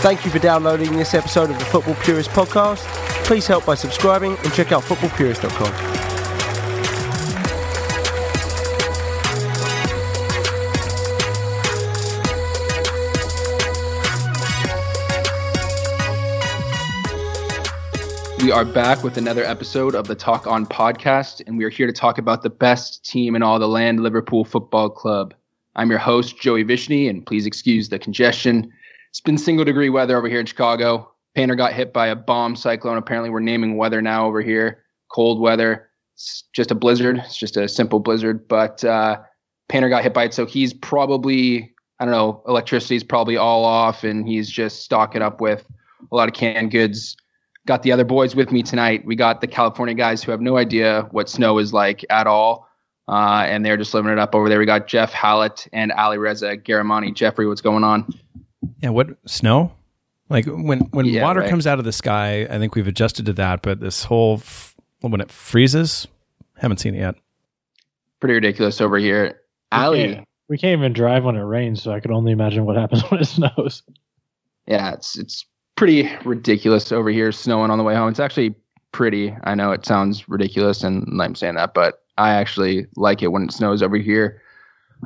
Thank you for downloading this episode of the Football Purist podcast. Please help by subscribing and check out footballpurist.com. We are back with another episode of the Talk On podcast, and we are here to talk about the best team in all the land, Liverpool Football Club. I'm your host, Joey Vishny, and please excuse the congestion. It's been single degree weather over here in Chicago. Painter got hit by a bomb cyclone. Apparently, we're naming weather now over here. Cold weather. It's just a blizzard. It's just a simple blizzard. But uh, Painter got hit by it, so he's probably I don't know. Electricity's probably all off, and he's just stocking up with a lot of canned goods got the other boys with me tonight. We got the California guys who have no idea what snow is like at all. Uh, and they're just living it up over there. We got Jeff Hallett and Ali Reza Garamani. Jeffrey, what's going on? Yeah, what snow? Like when when Yeah, water right. comes out of the sky, I think we've adjusted to that. But this whole f- when it freezes, haven't seen it yet. Pretty ridiculous over here. We Ali, can't, we can't even drive when it rains, so I could only imagine what happens when it snows. yeah, it's it's pretty ridiculous over here, snowing on the way home. It's actually pretty. I know it sounds ridiculous, and I'm saying that, but I actually like it when it snows over here,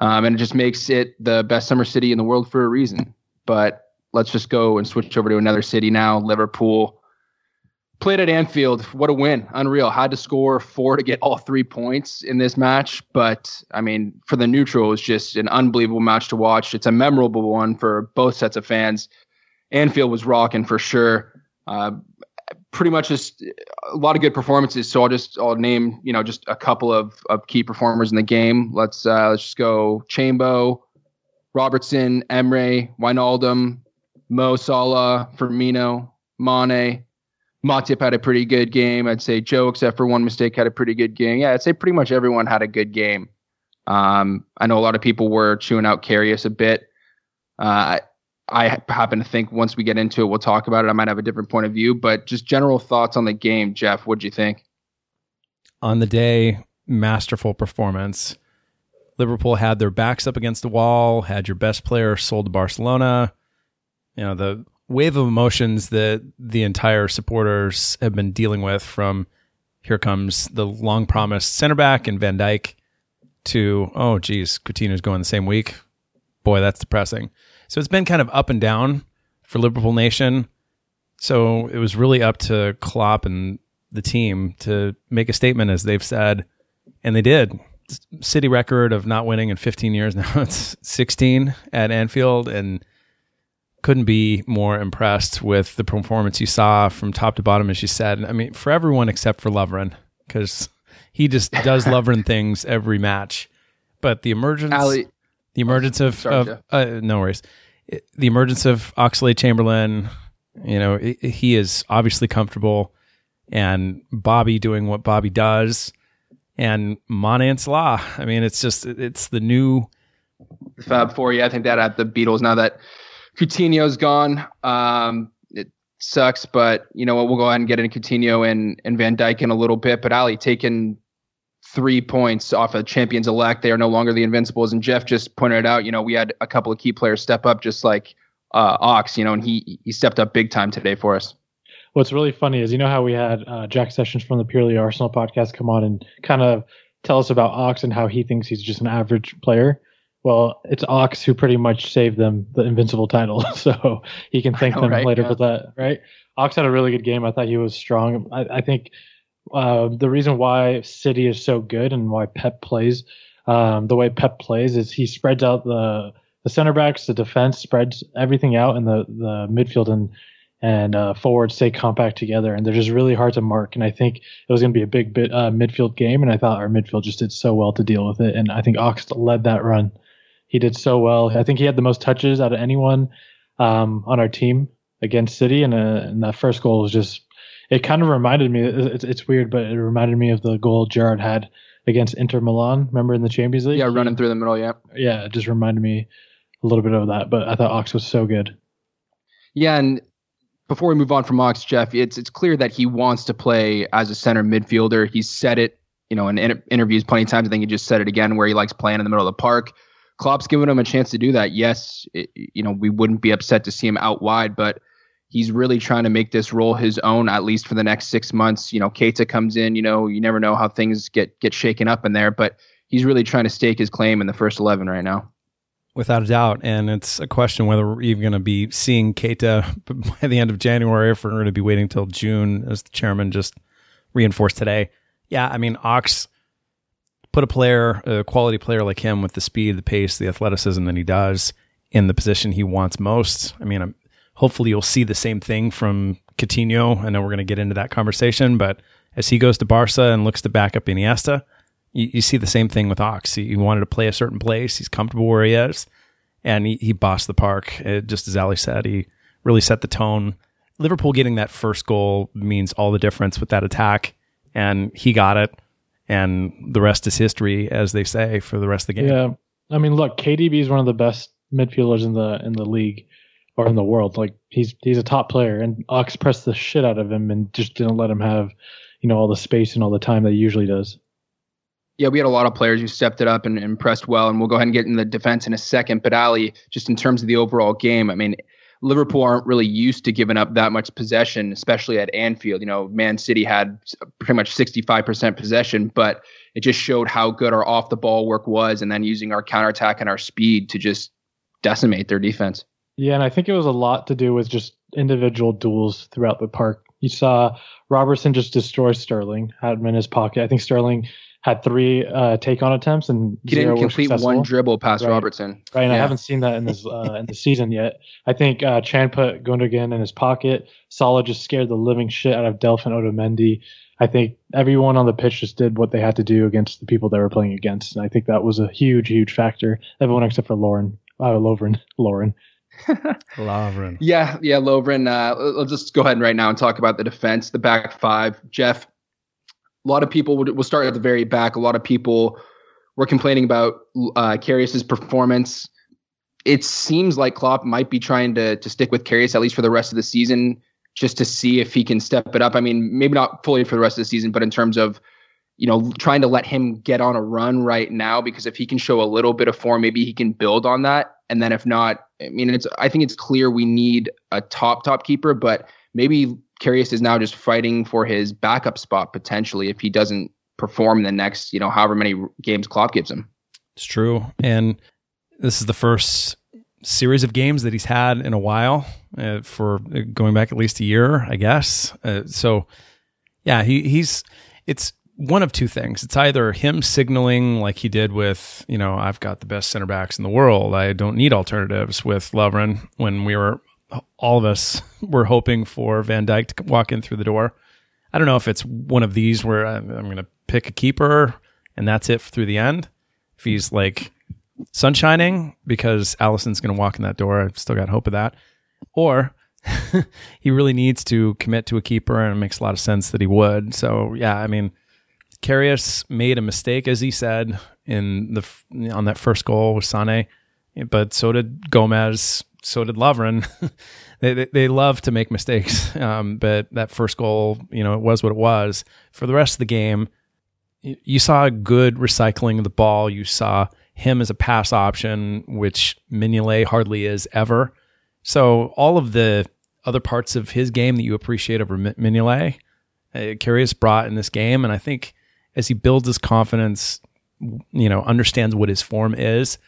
um, and it just makes it the best summer city in the world for a reason. But let's just go and switch over to another city now. Liverpool played at Anfield. What a win! Unreal. Had to score four to get all three points in this match, but I mean, for the neutral, it was just an unbelievable match to watch. It's a memorable one for both sets of fans. Anfield was rocking for sure. Uh, pretty much just a lot of good performances. So I'll just I'll name you know just a couple of, of key performers in the game. Let's uh, let's just go Chambo, Robertson, Emre, Wijnaldum, Mo Salah, Firmino, Mane. Matip had a pretty good game. I'd say Joe, except for one mistake, had a pretty good game. Yeah, I'd say pretty much everyone had a good game. Um, I know a lot of people were chewing out Karius a bit. Uh, I happen to think once we get into it, we'll talk about it. I might have a different point of view, but just general thoughts on the game, Jeff. What'd you think? On the day, masterful performance. Liverpool had their backs up against the wall. Had your best player sold to Barcelona. You know the wave of emotions that the entire supporters have been dealing with from here comes the long promised center back and Van Dijk to oh geez, Coutinho's going the same week. Boy, that's depressing. So it's been kind of up and down for Liverpool Nation. So it was really up to Klopp and the team to make a statement, as they've said, and they did. City record of not winning in 15 years now. It's 16 at Anfield, and couldn't be more impressed with the performance you saw from top to bottom, as you said. I mean, for everyone except for Lovren, because he just does Lovren things every match. But the emergence, Ali, the emergence of, sorry, of uh, no worries, the emergence of Oxlade-Chamberlain. You know, he is obviously comfortable, and Bobby doing what Bobby does, and Mane and Salah. I mean, it's just it's the new Fab Four. Yeah, I think that at the Beatles. Now that Coutinho's gone, um, it sucks, but you know what? We'll go ahead and get into Coutinho and and Van Dijk in a little bit. But Ali taking three points off of champions elect. They are no longer the Invincibles. And Jeff just pointed it out. You know, we had a couple of key players step up, just like uh, Ox. You know, and he he stepped up big time today for us. What's really funny is you know how we had uh, Jack Sessions from the Purely Arsenal podcast come on and kind of tell us about Ox and how he thinks he's just an average player. Well, it's Ox who pretty much saved them the Invincible title, so he can thank know, them right? later Yeah. for that, right? Ox had a really good game. I thought he was strong. I, I think uh, the reason why City is so good and why Pep plays um, the way Pep plays is he spreads out the the center backs, the defense spreads everything out, and the the midfield and and uh, forwards stay compact together, and they're just really hard to mark. And I think it was going to be a big bit uh, midfield game, and I thought our midfield just did so well to deal with it. And I think Ox led that run. He did so well. I think he had the most touches out of anyone um, on our team against City, and, uh, and that first goal was just. It kind of reminded me. It's, it's weird, but it reminded me of the goal Gerrard had against Inter Milan. Remember in the Champions League? Yeah, running through the middle. Yeah. yeah, it just reminded me a little bit of that. But I thought Ox was so good. Yeah, and before we move on from Ox, Jeff, it's it's clear that he wants to play as a center midfielder. He's said it, you know, in inter- interviews plenty of times. I think he just said it again, where he likes playing in the middle of the park. Klopp's given him a chance to do that. Yes, it, you know, we wouldn't be upset to see him out wide, but he's really trying to make this role his own, at least for the next six months. You know, Keita comes in. You know, you never know how things get get shaken up in there, but he's really trying to stake his claim in the first eleven right now without a doubt. And it's a question whether we're even going to be seeing Keita by the end of January, if we're going to be waiting till June, as the chairman just reinforced today. Yeah, I mean, Ox put a player, a quality player like him with the speed, the pace, the athleticism that he does in the position he wants most. I mean, I'm, hopefully you'll see the same thing from Coutinho. I know we're going to get into that conversation, but as he goes to Barca and looks to back up Iniesta, you, you see the same thing with Ox. He, he, wanted to play a certain place. He's comfortable where he is, and he, he bossed the park. It, just as Ali said, he really set the tone. Liverpool getting that first goal means all the difference with that attack, and he got it. And the rest is history, as they say, for the rest of the game. Yeah, I mean, look, KDB is one of the best midfielders in the in the league or in the world. Like he's he's a top player, and Ox pressed the shit out of him and just didn't let him have, you know, all the space and all the time that he usually does. Yeah, we had a lot of players who stepped it up and impressed well, and we'll go ahead and get in the defense in a second. But Ali, just in terms of the overall game, I mean, Liverpool aren't really used to giving up that much possession, especially at Anfield. You know, Man City had pretty much 65% possession, but it just showed how good our off the ball work was, and then using our counterattack and our speed to just decimate their defense. Yeah, and I think it was a lot to do with just individual duels throughout the park. You saw Robertson just destroy Sterling, had him in his pocket. I think Sterling had three uh, take on attempts and he didn't complete one dribble past right. Robertson. Right, and yeah. I haven't seen that in this uh, in the season yet. I think uh, Can put Gundogan in his pocket. Salah just scared the living shit out of Delph and Otamendi. I think everyone on the pitch just did what they had to do against the people they were playing against, and I think that was a huge, huge factor. Everyone except for Lauren, uh, Lovren, Lauren. Lovren. Yeah, yeah, Lovren. Uh, let's just go ahead right now and talk about the defense, the back five. Jeff, a lot of people will start at the very back. A lot of people were complaining about uh, Karius's performance. It seems like Klopp might be trying to to stick with Karius at least for the rest of the season, just to see if he can step it up. I mean, maybe not fully for the rest of the season, but in terms of you know trying to let him get on a run right now, because if he can show a little bit of form, maybe he can build on that. And then if not, I mean, it's I think it's clear we need a top top keeper, but maybe Karius is now just fighting for his backup spot potentially if he doesn't perform the next, you know, however many games Klopp gives him. It's true. And this is the first series of games that he's had in a while uh, for going back at least a year, I guess. Uh, so yeah, he he's it's one of two things. It's either him signaling like he did with, you know, I've got the best center backs in the world. I don't need alternatives with Lovren when we were all of us were hoping for Van Dijk to walk in through the door. I don't know if it's one of these where I'm, I'm going to pick a keeper and that's it through the end. If he's like sunshining because Alisson's going to walk in that door, I've still got hope of that. Or he really needs to commit to a keeper, and it makes a lot of sense that he would. So yeah, I mean, Karius made a mistake, as he said in the on that first goal with Sane, but so did Gomez so did Lovren. they, they, they love to make mistakes, um, but that first goal, you know, it was what it was. For the rest of the game, you saw good recycling of the ball. You saw him as a pass option, which Mignolet hardly is ever. So all of the other parts of his game that you appreciate over Mignolet, uh, Karius brought in this game, and I think as he builds his confidence, you know, understands what his form is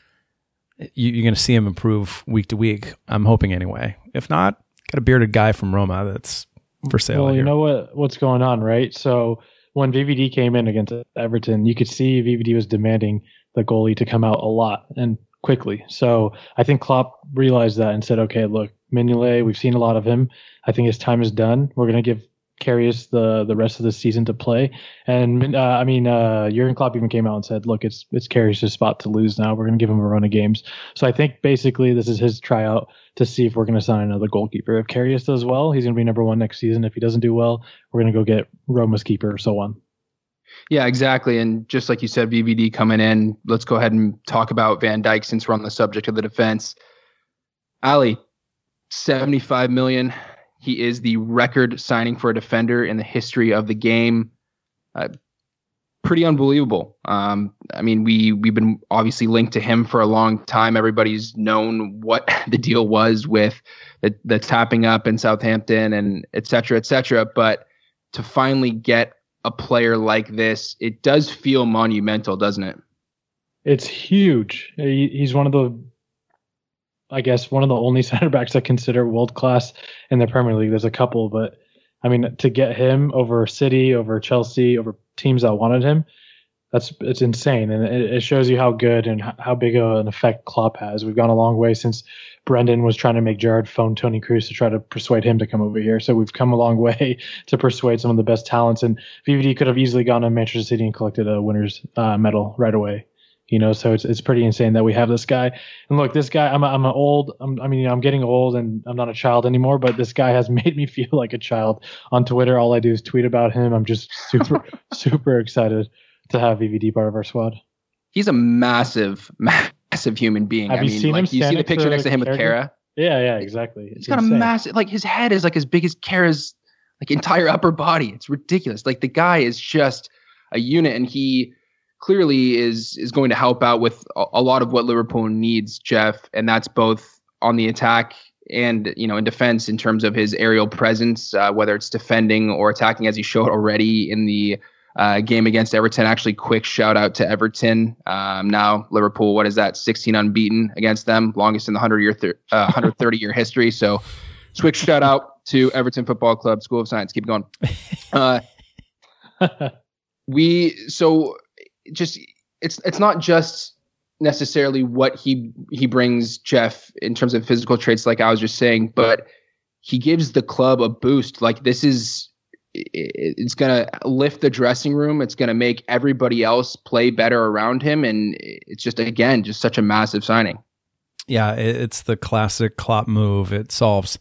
you, are going to see him improve week to week. I'm hoping anyway. If not, got a bearded guy from Roma that's for sale. Well, here. you know what what's going on, right? So when VVD came in against Everton, you could see VVD was demanding the goalie to come out a lot and quickly. So I think Klopp realized that and said, okay, look, Mignolet, we've seen a lot of him. I think his time is done. We're going to give Karius the the rest of the season to play. And uh, I mean, uh, Jurgen Klopp even came out and said, "Look, it's it's Karius' spot to lose now. We're going to give him a run of games." So I think basically this is his tryout to see if we're going to sign another goalkeeper. If Karius does well, he's going to be number one next season. If he doesn't do well, we're going to go get Roma's keeper, or so on. Yeah, exactly. And just like you said, VVD coming in. Let's go ahead and talk about Van Dijk since we're on the subject of the defense. Ali, seventy-five million He is the record signing for a defender in the history of the game. Uh, pretty unbelievable. Um, I mean, we we've been obviously linked to him for a long time. Everybody's known what the deal was with the, the tapping up in Southampton and et cetera, et cetera. But to finally get a player like this, it does feel monumental, doesn't it? It's huge. He's one of the, I guess, one of the only center backs I consider world class in the Premier League. There's a couple, but I mean, to get him over City, over Chelsea, over teams that wanted him, that's it's insane, and it, it shows you how good and how big of an effect Klopp has. We've gone a long way since Brendan was trying to make Gerrard phone Toni Kroos to try to persuade him to come over here. So we've come a long way to persuade some of the best talents. And VVD could have easily gone to Manchester City and collected a winner's uh, medal right away. You know, so it's it's pretty insane that we have this guy. And look, this guy, I'm a, I'm an old, I'm, I mean, I'm getting old and I'm not a child anymore. But this guy has made me feel like a child on Twitter. All I do is tweet about him. I'm just super super excited to have VVD part of our squad. He's a massive, massive human being. Have I you mean, seen like him you see the picture next to him with Kara. Yeah, yeah, exactly. It's He's got insane. a massive, like his head is like as big as Kara's like entire upper body. It's ridiculous. Like the guy is just a unit, and he clearly is is going to help out with a, lot of what Liverpool needs, Jeff, and that's both on the attack and you know in defense in terms of his aerial presence, uh, whether it's defending or attacking, as he showed already in the uh, game against Everton. Actually, quick shout out to Everton. Um, now Liverpool, what is that? 16 unbeaten against them, longest in the 100 year, th- uh, 130 year history. So, quick shout out to Everton Football Club, School of Science. Keep going. Uh, we so just it's it's not just necessarily what he he brings Jeff in terms of physical traits, like I was just saying, but he gives the club a boost. Like this is it's going to lift the dressing room. It's going to make everybody else play better around him. And it's just, again, just such a massive signing. Yeah, it's the classic Klopp move. It solves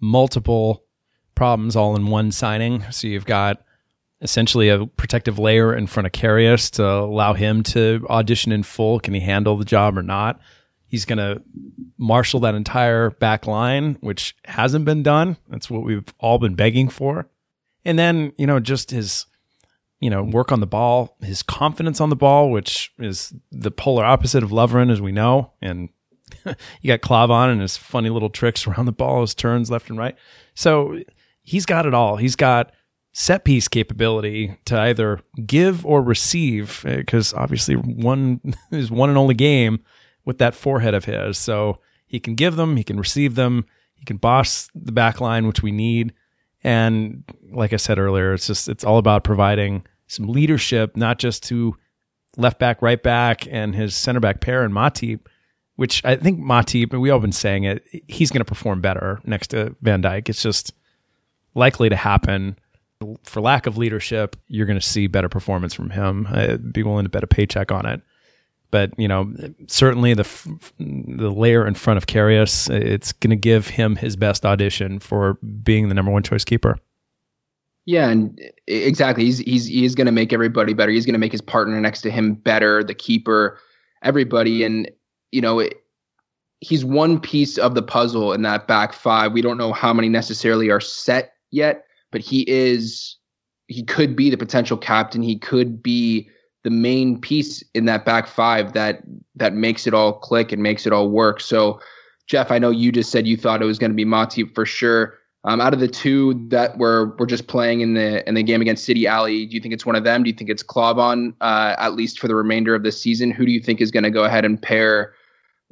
multiple problems all in one signing. So you've got essentially a protective layer in front of Karius to allow him to audition in full. Can he handle the job or not? He's going to marshal that entire back line, which hasn't been done. That's what we've all been begging for. And then, you know, just his, you know, work on the ball, his confidence on the ball, which is the polar opposite of Lovren, as we know. And you got Klavan and his funny little tricks around the ball, his turns left and right. So he's got it all. He's got set piece capability to either give or receive, eh, because obviously one is one and only game with that forehead of his. So he can give them, he can receive them, he can boss the back line, which we need. And like I said earlier, it's just it's all about providing some leadership, not just to left back, right back, and his center back pair and Matip, which I think Matip, and we all been saying it, he's going to perform better next to Van Dijk. It's just likely to happen. For lack of leadership, you're going to see better performance from him. I'd be willing to bet a paycheck on it. But you know, certainly the the layer in front of Karius, it's going to give him his best audition for being the number one choice keeper. Yeah, and exactly. He's he's he's going to make everybody better. He's going to make his partner next to him better, the keeper, everybody. And you know, it, he's one piece of the puzzle in that back five. We don't know how many necessarily are set yet, but he is. He could be the potential captain. He could be the main piece in that back five that that makes it all click and makes it all work. So, Jeff, I know you just said you thought it was going to be Matip for sure. Um, out of the two that were were just playing in the in the game against City Ali, do you think it's one of them? Do you think it's Klavan uh, at least for the remainder of the season? Who do you think is going to go ahead and pair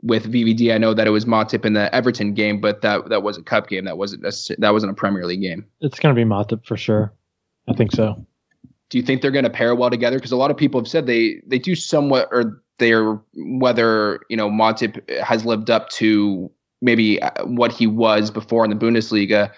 with VVD? I know that it was Matip in the Everton game, but that that was a cup game. That wasn't a, that wasn't a Premier League game. It's going to be Matip for sure. I think so. Do you think they're going to pair well together? Because a lot of people have said they they do somewhat, or they're whether you know Matip has lived up to maybe what he was before in the Bundesliga,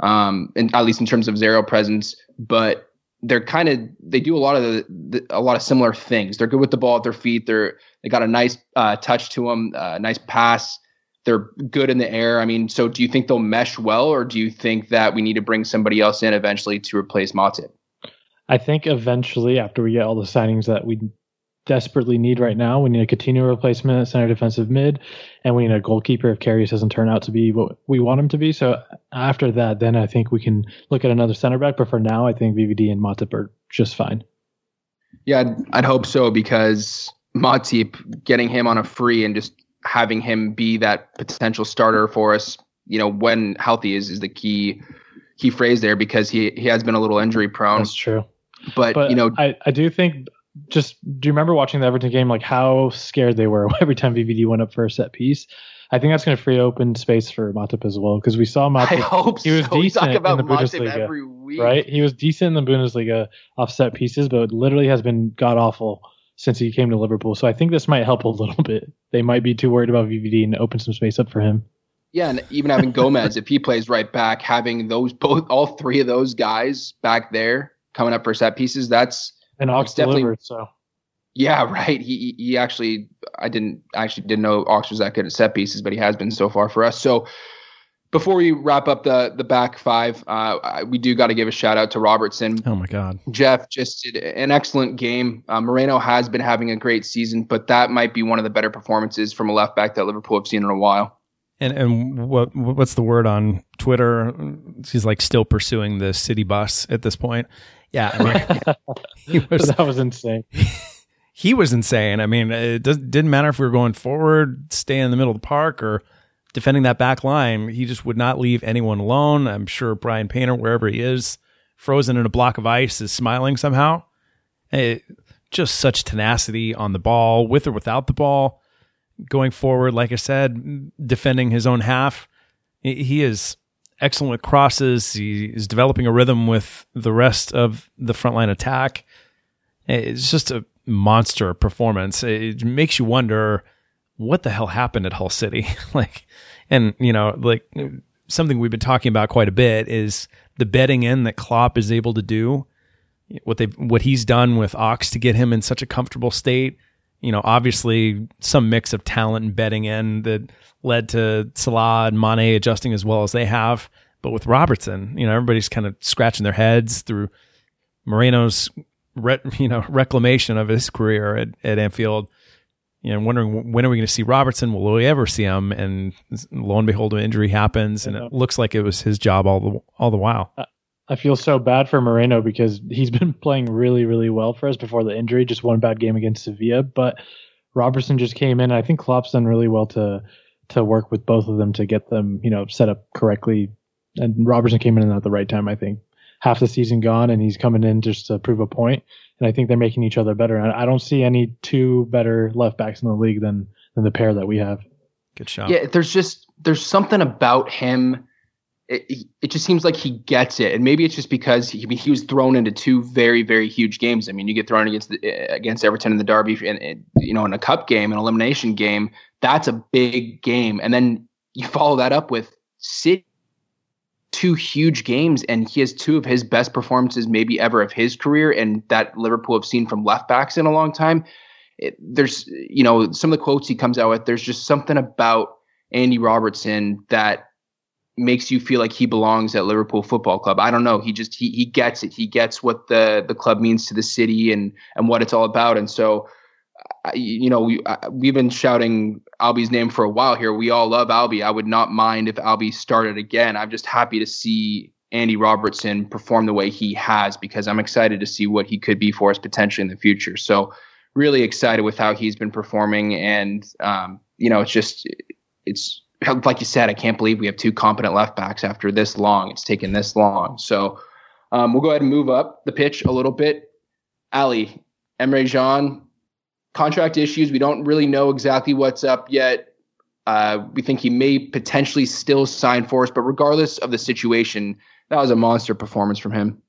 um, and at least in terms of zero presence. But they're kind of they do a lot of the, the, a lot of similar things. They're good with the ball at their feet. They're they got a nice uh, touch to them, uh, nice pass. They're good in the air. I mean, so do you think they'll mesh well, or do you think that we need to bring somebody else in eventually to replace Matip? I think eventually, after we get all the signings that we desperately need right now. We need a Coutinho replacement at center defensive mid, and we need a goalkeeper if Karius doesn't turn out to be what we want him to be. So after that, then I think we can look at another center back. But for now, I think VVD and Matip are just fine. Yeah, I'd, I'd hope so because Matip getting him on a free and just having him be that potential starter for us, you know, when healthy is is the key key phrase there because he he has been a little injury prone. That's true. But, But you know, I, I do think just do you remember watching the Everton game like how scared they were every time VVD went up for a set piece? I think that's going to free open space for Matip as well because we saw Matip. I hope he was so. Decent talk about in the Matip Bundesliga, every week. right? He was decent in the Bundesliga off set pieces, but literally has been god awful since he came to Liverpool. So I think this might help a little bit. They might be too worried about VVD and open some space up for him. Yeah, and even having Gomez, if he plays right back, having those both all three of those guys back there coming up for set pieces, that's And Ox definitely- delivered, so yeah, right. He he- he actually I didn't I actually didn't know Ox was that good at set pieces, but he has been so far for us. So before we wrap up the the back five, uh, we do got to give a shout out to Robertson. Oh my God. Jeff just did an excellent game. Uh, Moreno has been having a great season, but that might be one of the better performances from a left back that Liverpool have seen in a while. And and what what's the word on Twitter? He's like still pursuing the city bus at this point. Yeah, I mean, he was that was insane. he was insane. I mean, it does, didn't matter if we were going forward, staying in the middle of the park, or defending that back line. He just would not leave anyone alone. I'm sure Brian Painter, wherever he is, frozen in a block of ice, is smiling somehow. Eh, just such tenacity on the ball, with or without the ball, going forward. Like I said, defending his own half. He is excellent with crosses. He is developing a rhythm with the rest of the frontline attack. It's just a monster performance. It makes you wonder what the hell happened at Hull City. like, and you know, like something we've been talking about quite a bit is the betting in that Klopp is able to do. What they what he's done with Ox to get him in such a comfortable state. You know, obviously some mix of talent and betting in that led to Salah and Mane adjusting as well as they have. But with Robertson, you know, everybody's kind of scratching their heads through Moreno's re, you know reclamation of his career at, at Anfield. You know, wondering when are we going to see Robertson? Will we ever see him? And lo and behold, an injury happens, and it looks like it was his job all the all the while. Uh, I feel so bad for Moreno because he's been playing really, really well for us before the injury. Just one bad game against Sevilla, but Robertson just came in. I think Klopp's done really well to to work with both of them to get them, you know, set up correctly. And Robertson came in at the right time. I think half the season gone, and he's coming in just to prove a point. And I think they're making each other better. And I don't see any two better left backs in the league than than the pair that we have. Good shot. Yeah, there's just there's something about him. It, it just seems like he gets it, and maybe it's just because he, he was thrown into two very very huge games. I mean, you get thrown against the, uh, against Everton in the derby, and, and you know in a cup game, an elimination game. That's a big game, and then you follow that up with City, two huge games, and he has two of his best performances maybe ever of his career, and that Liverpool have seen from left backs in a long time. It, there's you know some of the quotes he comes out with. There's just something about Andy Robertson that makes you feel like he belongs at Liverpool Football Club. I don't know. He just he he gets it. He gets what the the club means to the city and and what it's all about. And so, you know, we I- we've been shouting Albie's name for a while here. We all love Albie. I would not mind if Albie started again. I'm just happy to see Andy Robertson perform the way he has because I'm excited to see what he could be for us potentially in the future. So really excited with how he's been performing and um, you know, it's just it's like you said, I can't believe we have two competent left backs after this long. It's taken this long. So um, we'll go ahead and move up the pitch a little bit. Ali, Emre Can, contract issues. We don't really know exactly what's up yet. Uh, we think he may potentially still sign for us, but regardless of the situation, that was a monster performance from him.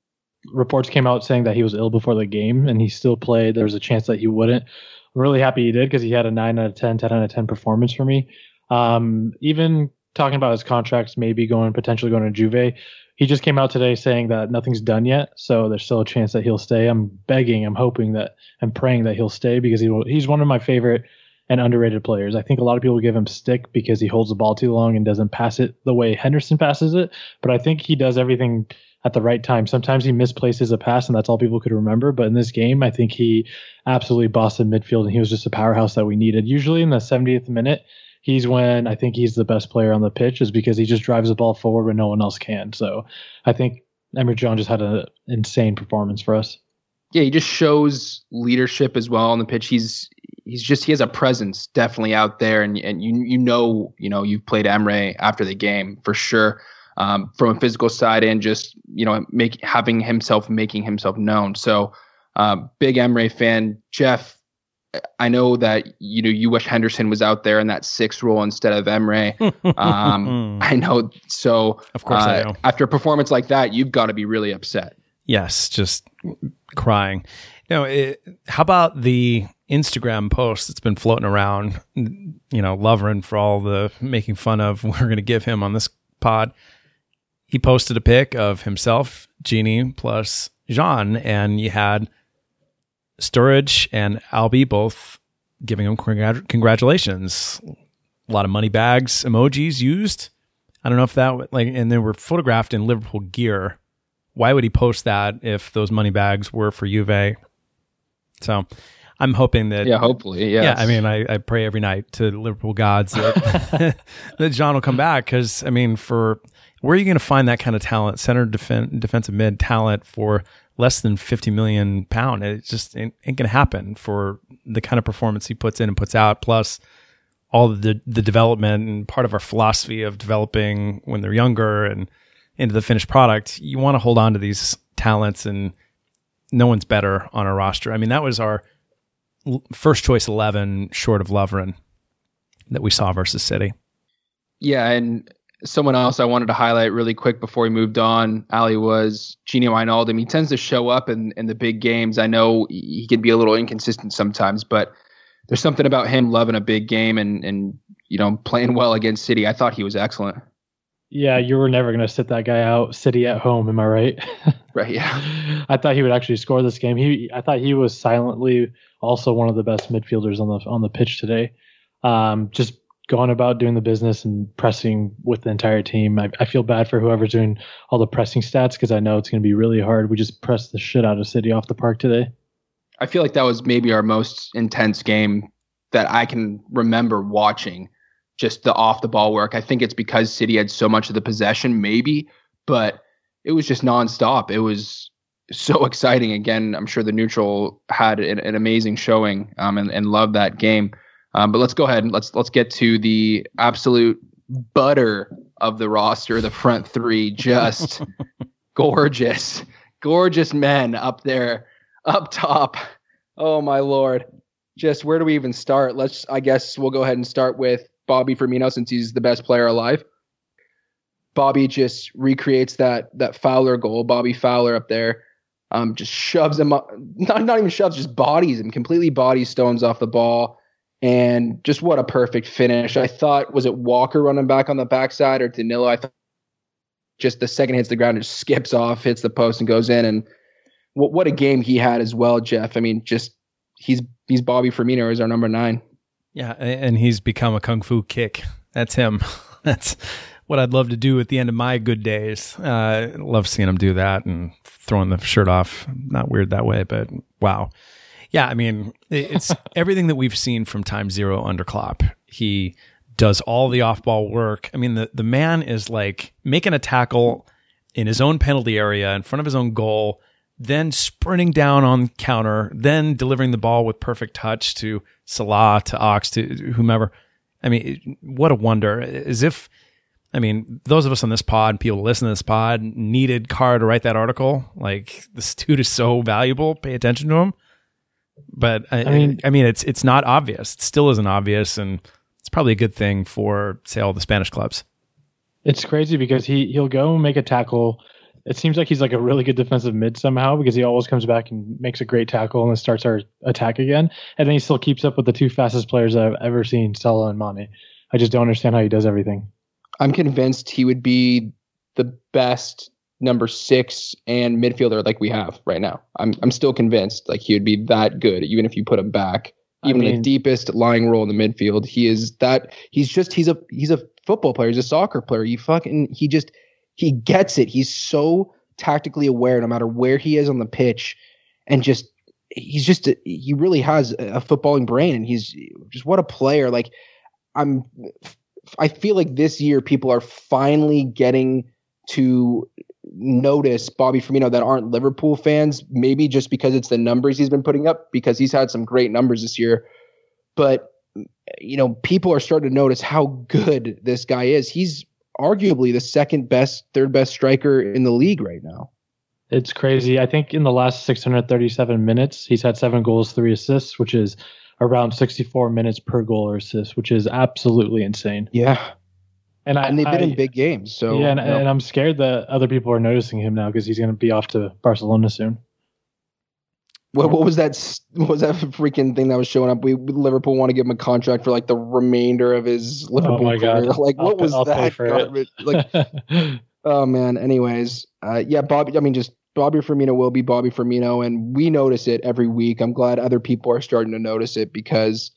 reports came out saying that he was ill before the game and he still played. There was a chance that he wouldn't. I'm really happy he did because he had a 9 out of 10, 10 out of 10 performance for me. Um, even talking about his contracts maybe going, potentially going to Juve, he just came out today saying that nothing's done yet. So there's still a chance that he'll stay. I'm begging, I'm hoping that, I'm praying that he'll stay because he will, he's one of my favorite and underrated players. I think a lot of people give him stick because he holds the ball too long and doesn't pass it the way Henderson passes it. But I think he does everything at the right time. Sometimes he misplaces a pass, and that's all people could remember. But in this game, I think he absolutely bossed in midfield, and he was just a powerhouse that we needed. Usually in the 70th minute, he's when I think he's the best player on the pitch, is because he just drives the ball forward when no one else can. So I think Emre Can just had an insane performance for us. Yeah, he just shows leadership as well on the pitch. He's he's just he has a presence definitely out there, and and you you know you know you've played Emre after the game for sure. Um, from a physical side and just you know make having himself making himself known. So uh, big Emre fan, Jeff. I know that you know you wish Henderson was out there in that six role instead of Emre. Um, I know. So of course, uh, know. after a performance like that, you've got to be really upset. Yes, just crying. Know, it, how about the Instagram post that's been floating around? You know, Lovren for all the making fun of we're going to give him on this pod. He posted a pic of himself, Gini plus Can, and you had Sturridge and Albie both giving him congr- congratulations. A lot of money bags emojis used. I don't know if that like, and they were photographed in Liverpool gear. Why would he post that if those money bags were for Juve? So, I'm hoping that. Yeah, hopefully. Yes. Yeah, I mean, I, I pray every night to Liverpool gods that that Can will come back because I mean, for where are you going to find that kind of talent, center defen- defensive mid talent for less than 50 million pound. It just ain't, ain't going to happen for the kind of performance he puts in and puts out. Plus all the, the development and part of our philosophy of developing when they're younger and into the finished product. You want to hold on to these talents and no one's better on our roster. I mean, that was our first choice 11 short of Lovren that we saw versus City. Yeah. And someone else I wanted to highlight really quick before we moved on, Ali, was Gini Wijnaldum. He tends to show up in, in the big games. I know he can be a little inconsistent sometimes, but there's something about him loving a big game and, and you know, playing well against City. I thought he was excellent. Yeah, you were never going to sit that guy out. City at home, am I right? right. Yeah. I thought he would actually score this game. He, I thought he was silently also one of the best midfielders on the on the pitch today. Um, just going about doing the business and pressing with the entire team. I, I feel bad for whoever's doing all the pressing stats because I know it's going to be really hard. We just pressed the shit out of City off the park today. I feel like that was maybe our most intense game that I can remember watching. Just the off the ball work. I think it's because City had so much of the possession, maybe, but it was just nonstop. It was so exciting. Again, I'm sure the neutral had an, an amazing showing um, and, and loved that game. Um, but let's go ahead and let's let's get to the absolute butter of the roster, the front three, just gorgeous, gorgeous men up there, up top. Oh my lord! Just where do we even start? Let's. I guess we'll go ahead and start with Bobby Firmino since he's the best player alive. Bobby just recreates that that Fowler goal. Bobby Fowler up there, um, just shoves him up. Not not even shoves, just bodies him. Completely body Stones off the ball and just what a perfect finish. I thought was it Walker running back on the backside or Danilo? I thought just the second hits the ground, just skips off, hits the post, and goes in. And what what a game he had as well, Jeff. I mean, just he's he's Bobby Firmino is our number nine. Yeah, and he's become a kung fu kick. That's him. That's what I'd love to do at the end of my good days. Uh, love seeing him do that and throwing the shirt off. Not weird that way, but wow. Yeah, I mean, it's everything that we've seen from time zero under Klopp. He does all the off ball work. I mean, the, the man is like making a tackle in his own penalty area in front of his own goal, then sprinting down on counter, then delivering the ball with perfect touch to Salah, to Ox, to whomever. I mean, what a wonder. As if, I mean, those of us on this pod, people listen to this pod, needed Carr to write that article. Like, this dude is so valuable. Pay attention to him. But I, I mean, I mean, it's it's not obvious. It still isn't obvious, and it's probably a good thing for say all the Spanish clubs. It's crazy because he he'll go and make a tackle. It seems like he's like a really good defensive mid somehow because he always comes back and makes a great tackle and then starts our attack again. And then he still keeps up with the two fastest players I've ever seen, Salah and Mane. I just don't understand how he does everything. I'm convinced he would be the best number six and midfielder like we have right now. I'm I'm still convinced like he would be that good even if you put him back. Even I mean, the deepest lying role in the midfield, he is that he's just he's a he's a football player, he's a soccer player. He fucking he just he gets it. He's so tactically aware no matter where he is on the pitch, and just he's just a, he really has a footballing brain, and he's just what a player. Like I'm, I feel like this year people are finally getting to notice Bobby Firmino that aren't Liverpool fans, maybe just because it's the numbers he's been putting up, because he's had some great numbers this year. But, you know, people are starting to notice how good this guy is. He's arguably the second best, third best striker in the league right now. It's crazy. I think in the last 637 minutes, he's had seven goals, three assists, which is around 64 minutes per goal or assist, which is absolutely insane. Yeah. And, I, and they've been I, in big games. So yeah, and, you know. and I'm scared that other people are noticing him now because he's going to be off to Barcelona soon. What, what was that? What was that freaking thing that was showing up? We Liverpool want to give him a contract for like the remainder of his Liverpool Oh my God. career. Like, I'll what was I'll that? Like, oh man. Anyways, uh, yeah, Bobby. I mean, just Bobby Firmino will be Bobby Firmino, and we notice it every week. I'm glad other people are starting to notice it because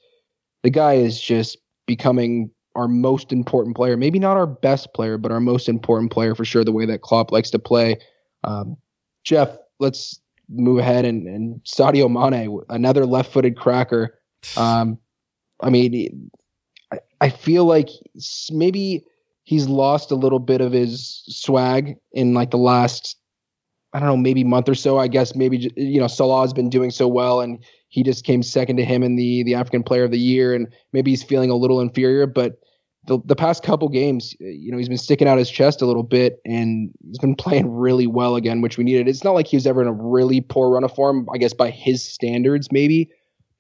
the guy is just becoming our most important player. Maybe not our best player, but our most important player for sure. The way that Klopp likes to play. Um, Jeff, let's move ahead and, and Sadio Mane, another left-footed cracker. Um, I mean, I, I feel like maybe he's lost a little bit of his swag in like the last, I don't know, maybe month or so. I guess maybe you know Salah's been doing so well, and he just came second to him in the the African Player of the Year, and maybe he's feeling a little inferior, but. The, the past couple games, you know, he's been sticking out his chest a little bit, and he's been playing really well again, which we needed. It's not like he was ever in a really poor run of form, I guess by his standards, maybe,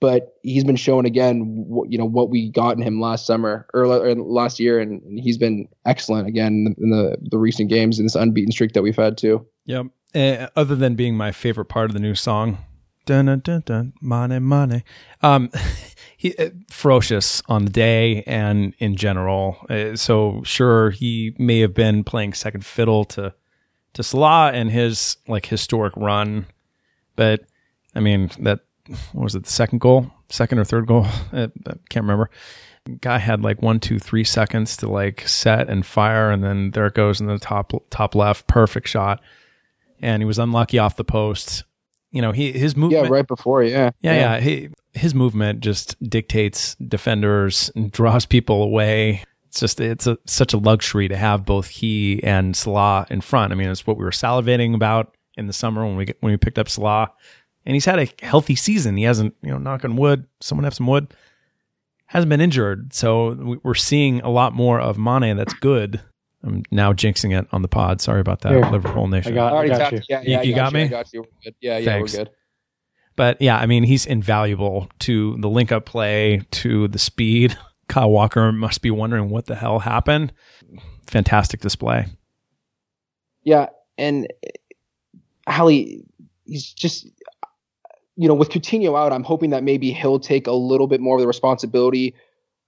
but he's been showing again, you know, what we got in him last summer or, er, or last year, and, and he's been excellent again in the the recent games in this unbeaten streak that we've had too. Yep. Uh, other than being my favorite part of the new song, dun dun dun dun, money money. Um, he uh, ferocious on the day and in general. Uh, so sure, he may have been playing second fiddle to to Salah and his like historic run, but I mean that was it the second goal, second or third goal? I, I can't remember. Guy had like one, two, three seconds to like set and fire, and then there it goes in the top top left, perfect shot and he was unlucky off the post. You know, he his movement. Yeah, right before, yeah, Yeah, yeah. He, his movement just dictates defenders and draws people away. It's just it's a, such a luxury to have both he and Salah in front. I mean, it's what we were salivating about in the summer when we when we picked up Salah, and he's had a healthy season. He hasn't, you know, knock on wood. Someone have some wood. Hasn't been injured, so we- we're seeing a lot more of Mane. That's good. I'm now jinxing it on the pod. Sorry about that, Here. Liverpool Nation. I got, I I already got you. you. Yeah, You- you got me? I got you. We're good. Yeah, yeah, Thanks. we're good. But yeah, I mean, he's invaluable to the link up play, to the speed. Kyle Walker must be wondering what the hell happened. Fantastic display. Yeah, and uh, Hallie, he's just, you know, with Coutinho out, I'm hoping that maybe he'll take a little bit more of the responsibility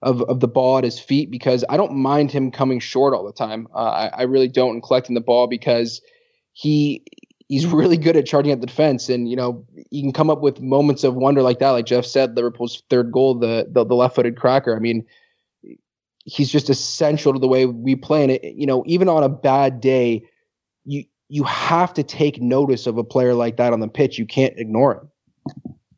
of, of the ball at his feet because I don't mind him coming short all the time. Uh, I, I really don't in collecting the ball because he he's really good at charging at the defense, and you know you can come up with moments of wonder like that. Like Jeff said, Liverpool's third goal, the the, the left-footed cracker. I mean, he's just essential to the way we play. And it, you know, even on a bad day, you you have to take notice of a player like that on the pitch. You can't ignore him.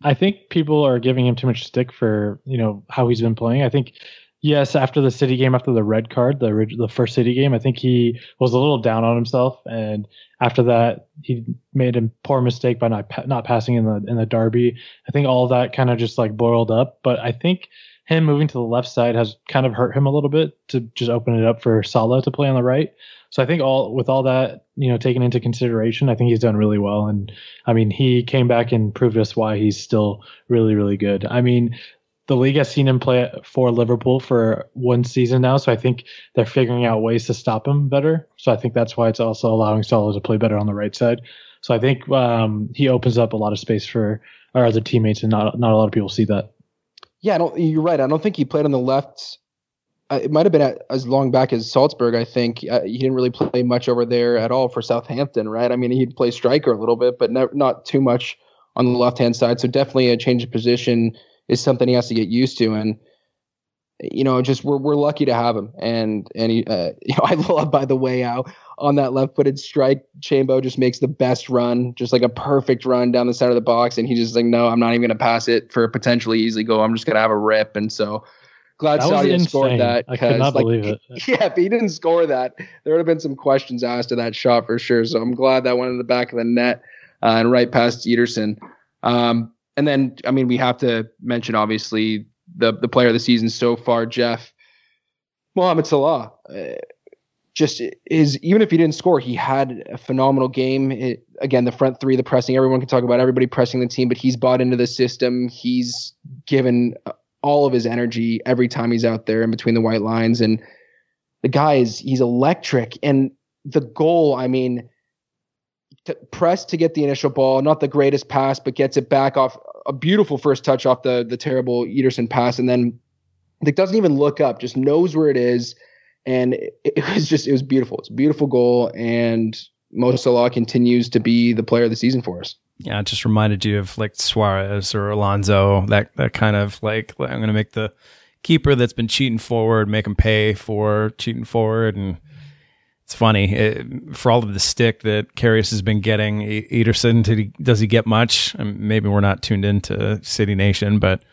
I think people are giving him too much stick for you know how he's been playing. I think yes, after the City game, after the red card, the the first City game, I think he was a little down on himself, and after that, he made a poor mistake by not not passing in the in the derby. I think all that kind of just like boiled up. But I think him moving to the left side has kind of hurt him a little bit to just open it up for Salah to play on the right. So I think all with all that you know taken into consideration, I think he's done really well. And I mean, he came back and proved us why he's still really really good. I mean, the league has seen him play for Liverpool for one season now, so I think they're figuring out ways to stop him better. So I think that's why it's also allowing Salah to play better on the right side. So I think um, he opens up a lot of space for our other teammates, and not not a lot of people see that. Yeah, I don't. You're right. I don't think he played on the left. Uh, it might have been at, as long back as Salzburg. I think uh, he didn't really play much over there at all for Southampton, right? I mean, he'd play striker a little bit, but never, not too much on the left hand side. So definitely a change of position is something he has to get used to. And you know, just we're we're lucky to have him. And and he, uh, you know, I love by the way how on that left-footed strike. Chambo just makes the best run, just like a perfect run down the side of the box, and he just like, no, I'm not even to pass it for a potentially easy goal. I'm just to have a rip, and so glad Sadio scored that. I could not like, believe it. Yeah, if he didn't score that, there would have been some questions asked to that shot for sure. So I'm glad that went in the back of the net uh, and right past Ederson. Um, and then, I mean, we have to mention obviously the the player of the season so far, Jeff Mohamed Salah. Uh, just is even if he didn't score, he had a phenomenal game. It, again, the front three, the pressing. Everyone can talk about everybody pressing the team, but he's bought into the system. He's given all of his energy every time he's out there in between the white lines, and the guy is he's electric. And the goal, I mean, to press to get the initial ball, not the greatest pass, but gets it back off a beautiful first touch off the the terrible Ederson pass, and then like doesn't even look up, just knows where it is, and it, it was just it was beautiful. It's a beautiful goal, and Mo Salah continues to be the player of the season for us. Yeah, it just reminded you of like Suarez or Alonso, that that kind of like I'm going to make the keeper that's been cheating forward, make him pay for cheating forward, and it's funny it, for all of the stick that Karius has been getting. Ederson, did he, does he get much? And maybe we're not tuned into City Nation, but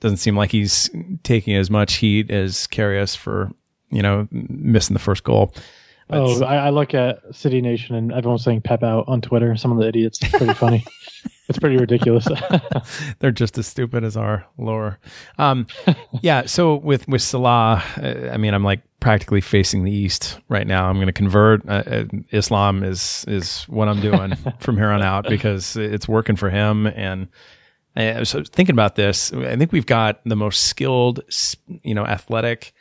doesn't seem like he's taking as much heat as Karius for you know missing the first goal. That's- Oh, I, I look at City Nation and everyone's saying Pep out on Twitter. Some of the idiots. It's pretty funny. it's pretty ridiculous. they're just as stupid as our lore. Um, yeah. So with with Salah, uh, I mean, I'm like practically facing the east right now. I'm going to convert. Uh, uh, Islam is is what I'm doing from here on out because it's working for him. And I was thinking about this. I think we've got the most skilled, you know, athletic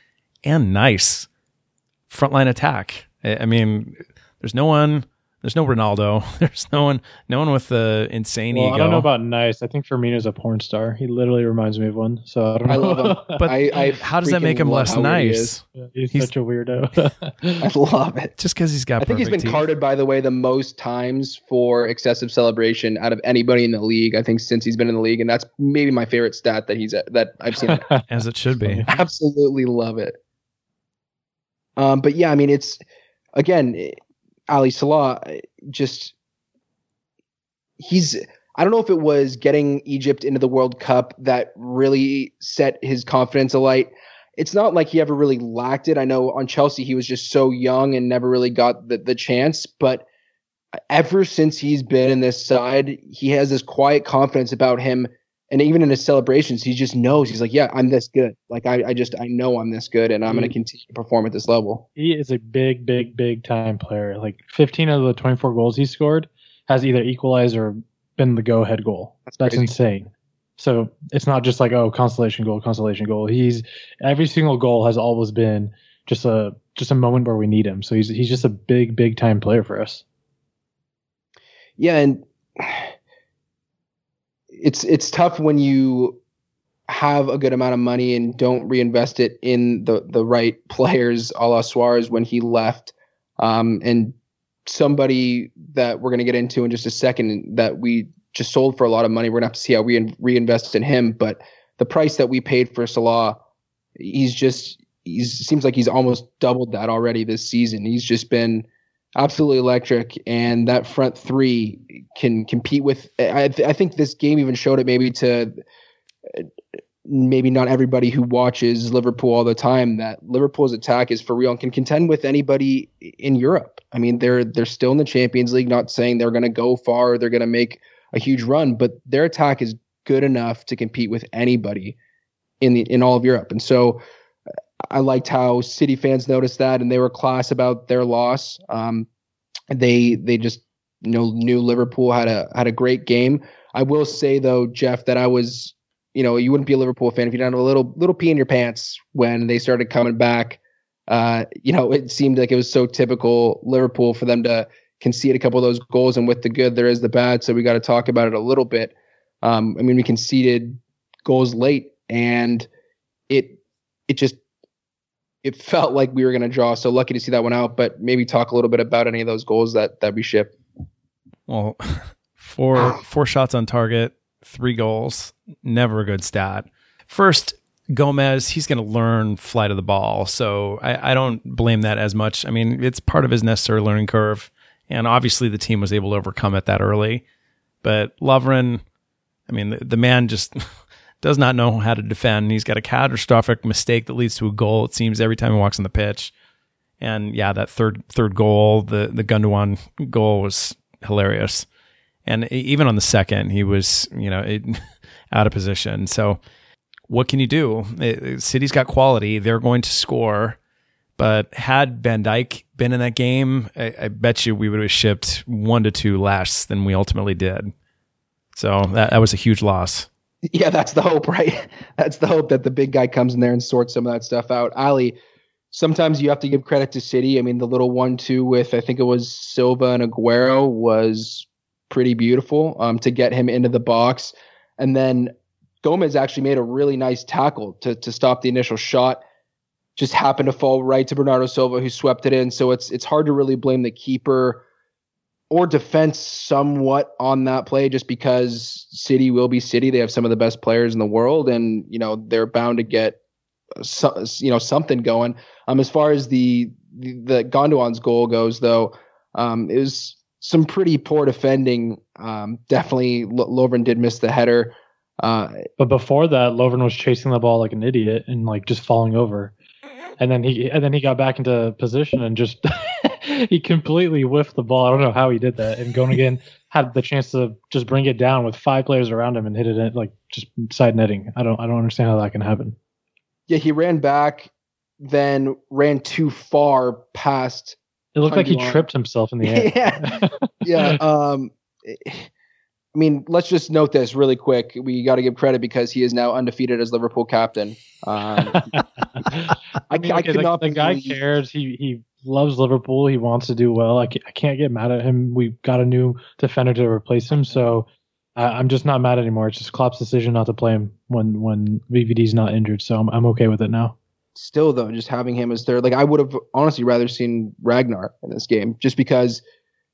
and nice frontline attack. I I mean, there's no one. There's no Ronaldo. There's no one. No one with the insane well, ego. I don't know about nice. I think Firmino's a porn star. He literally reminds me of one. So I don't know. I love him. But I, I how does that make him less how weird he nice? Yeah, he's, He's- such a weirdo. I love it. Just because he's got I think he's been teeth. carded, by the way, the most times for excessive celebration out of anybody in the league. I think since he's been in the league, and that's maybe my favorite stat that he's that I've seen. as it should be. Absolutely love it. Um, but yeah, I mean, it's again, Ali Salah, just he's. I don't know if it was getting Egypt into the World Cup that really set his confidence alight. It's not like he ever really lacked it. I know on Chelsea he was just so young and never really got the, the chance, but ever since he's been in this side, he has this quiet confidence about him and even in his celebrations, he just knows he's like, yeah, I'm this good. Like I, I just I know I'm this good, and I'm going to mm. continue to perform at this level. he is a big, big, big time player. Like 15 of the 24 goals he scored has either equalized or been the go ahead goal. That's That's, insane. So it's not just like oh consolation goal, consolation goal. He's every single goal has always been just a just a moment where we need him. So he's he's just a big, big time player for us. Yeah, and it's it's tough when you have a good amount of money and don't reinvest it in the the right players, a la Suarez when he left, um, and somebody that we're going to get into in just a second that we just sold for a lot of money. We're going to have to see how we in- reinvest in him, but the price that we paid for Salah, he's just he's seems like he's almost doubled that already this season. He's just been absolutely electric, and that front three can compete with. I, th- I think this game even showed it maybe to maybe not everybody who watches Liverpool all the time that Liverpool's attack is for real and can contend with anybody in Europe. I mean, they're they're still in the Champions League. Not saying they're going to go far, they're going to make a huge run, but their attack is good enough to compete with anybody in the in all of Europe. And so I liked how City fans noticed that and they were class about their loss. Um, they they just you know knew Liverpool had a had a great game. I will say though, Jeff, that I was you know you wouldn't be a Liverpool fan if you didn't have a little little pee in your pants when they started coming back. Uh, you know, it seemed like it was so typical Liverpool for them to concede a couple of those goals, and with the good there is the bad. So we got to talk about it a little bit. Um, I mean, we conceded goals late, and it it just it felt like we were going to draw. So lucky to see that one out. But maybe talk a little bit about any of those goals that that we shipped. Well, four four shots on target, three goals, never a good stat. First, Gomez, he's going to learn flight of the ball. So I, I, don't blame that as much. I mean, it's part of his necessary learning curve. And obviously the team was able to overcome it that early. But Lovren, I mean, the, the man just does not know how to defend. He's got a catastrophic mistake that leads to a goal, it seems, every time he walks on the pitch. And yeah, that third third goal, the the Gundogan goal was hilarious. And even on the second, he was, you know, it, out of position. So what can you do? It, City's got quality. They're going to score. But had Van Dijk been in that game, I, I, bet you we would have shipped one to two less than we ultimately did. So that, that was a huge loss. Yeah, that's the hope, right? That's the hope that the big guy comes in there and sorts some of that stuff out. Ali, sometimes you have to give credit to City. I mean, the little one-two with I think it was Silva and Aguero was pretty beautiful um, to get him into the box, and then Gomez actually made a really nice tackle to to stop the initial shot. Just happened to fall right to Bernardo Silva, who swept it in. So it's it's hard to really blame the keeper or defense somewhat on that play, just because City will be City. They have some of the best players in the world, and you know they're bound to get so, you know something going. Um, as far as the the, the Gundogan's goal goes, though, um, it was some pretty poor defending. Um, definitely, L- Lovren did miss the header. Uh, but before that, Lovren was chasing the ball like an idiot and like just falling over, and then he and then he got back into position and just he completely whiffed the ball. I don't know how he did that. And Gundogan had the chance to just bring it down with five players around him and hit it in, like just side netting. I don't I don't understand how that can happen. Yeah, he ran back, then ran too far past. It looked like he tripped himself in the air. yeah, yeah. Um, I mean, let's just note this really quick. We got to give credit because he is now undefeated as Liverpool captain. Um, I, I, mean, I okay, the, the guy cares. He he loves Liverpool. He wants to do well. I can't, I can't get mad at him. We got a new defender to replace him, so uh, I'm just not mad anymore. It's just Klopp's decision not to play him when when VVD's not injured. So I'm I'm okay with it now. Still though, just having him as third, like I would have honestly rather seen Ragnar in this game, just because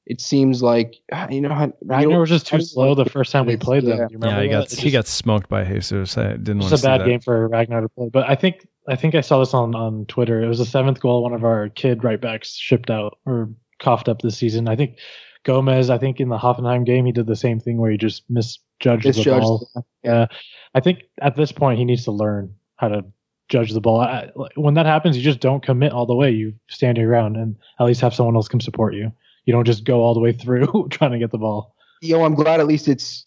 it seems like you know Ragnar was just too slow the first time we played them. Yeah, he got he got smoked by Jesus. I didn't. It's a bad game for Ragnar to play, but I think I think I saw this on on Twitter. It was the seventh goal one of our kid right backs shipped out or coughed up this season. I think Gomez, I think in the Hoffenheim game, he did the same thing where he just misjudged, misjudged the ball. Yeah, I think at this point he needs to learn how to judge the ball. I, when that happens, you just don't commit all the way. You stand your ground and at least have someone else come support you. You don't just go all the way through trying to get the ball. You know, I'm glad at least it's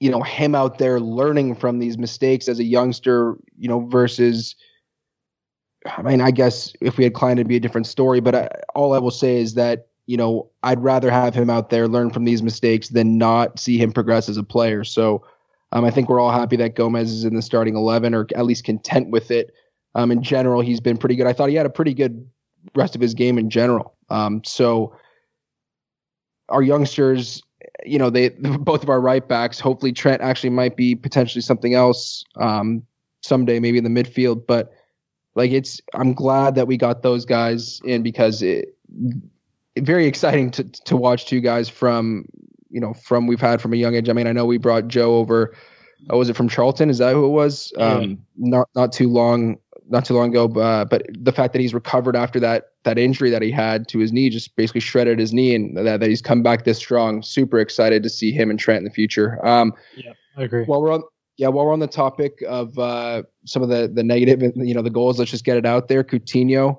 you know him out there learning from these mistakes as a youngster. You know, versus. I mean, I guess if we had Klein, it'd be a different story. But I, all I will say is that you know, I'd rather have him out there learn from these mistakes than not see him progress as a player. So um, I think we're all happy that Gomez is in the starting 11 or at least content with it. Um, in general, he's been pretty good. I thought he had a pretty good rest of his game in general. Um, so our youngsters, you know, they both of our right backs. Hopefully, Trent actually might be potentially something else um, someday, maybe in the midfield. But like, it's I'm glad that we got those guys in because it, very exciting to to watch two guys from you know from we've had from a young age. I mean, I know we brought Joe over. Uh, was it from Charlton? Is that who it was? Yeah. Um, not not too long not too long ago. Uh, but the fact that he's recovered after that that injury that he had to his knee, just basically shredded his knee, and that, that he's come back this strong. Super excited to see him and Trent in the future. Um, yeah, I agree. While we're on yeah, while we're on the topic of uh, some of the the negative, you know, the goals, let's just get it out there. Coutinho,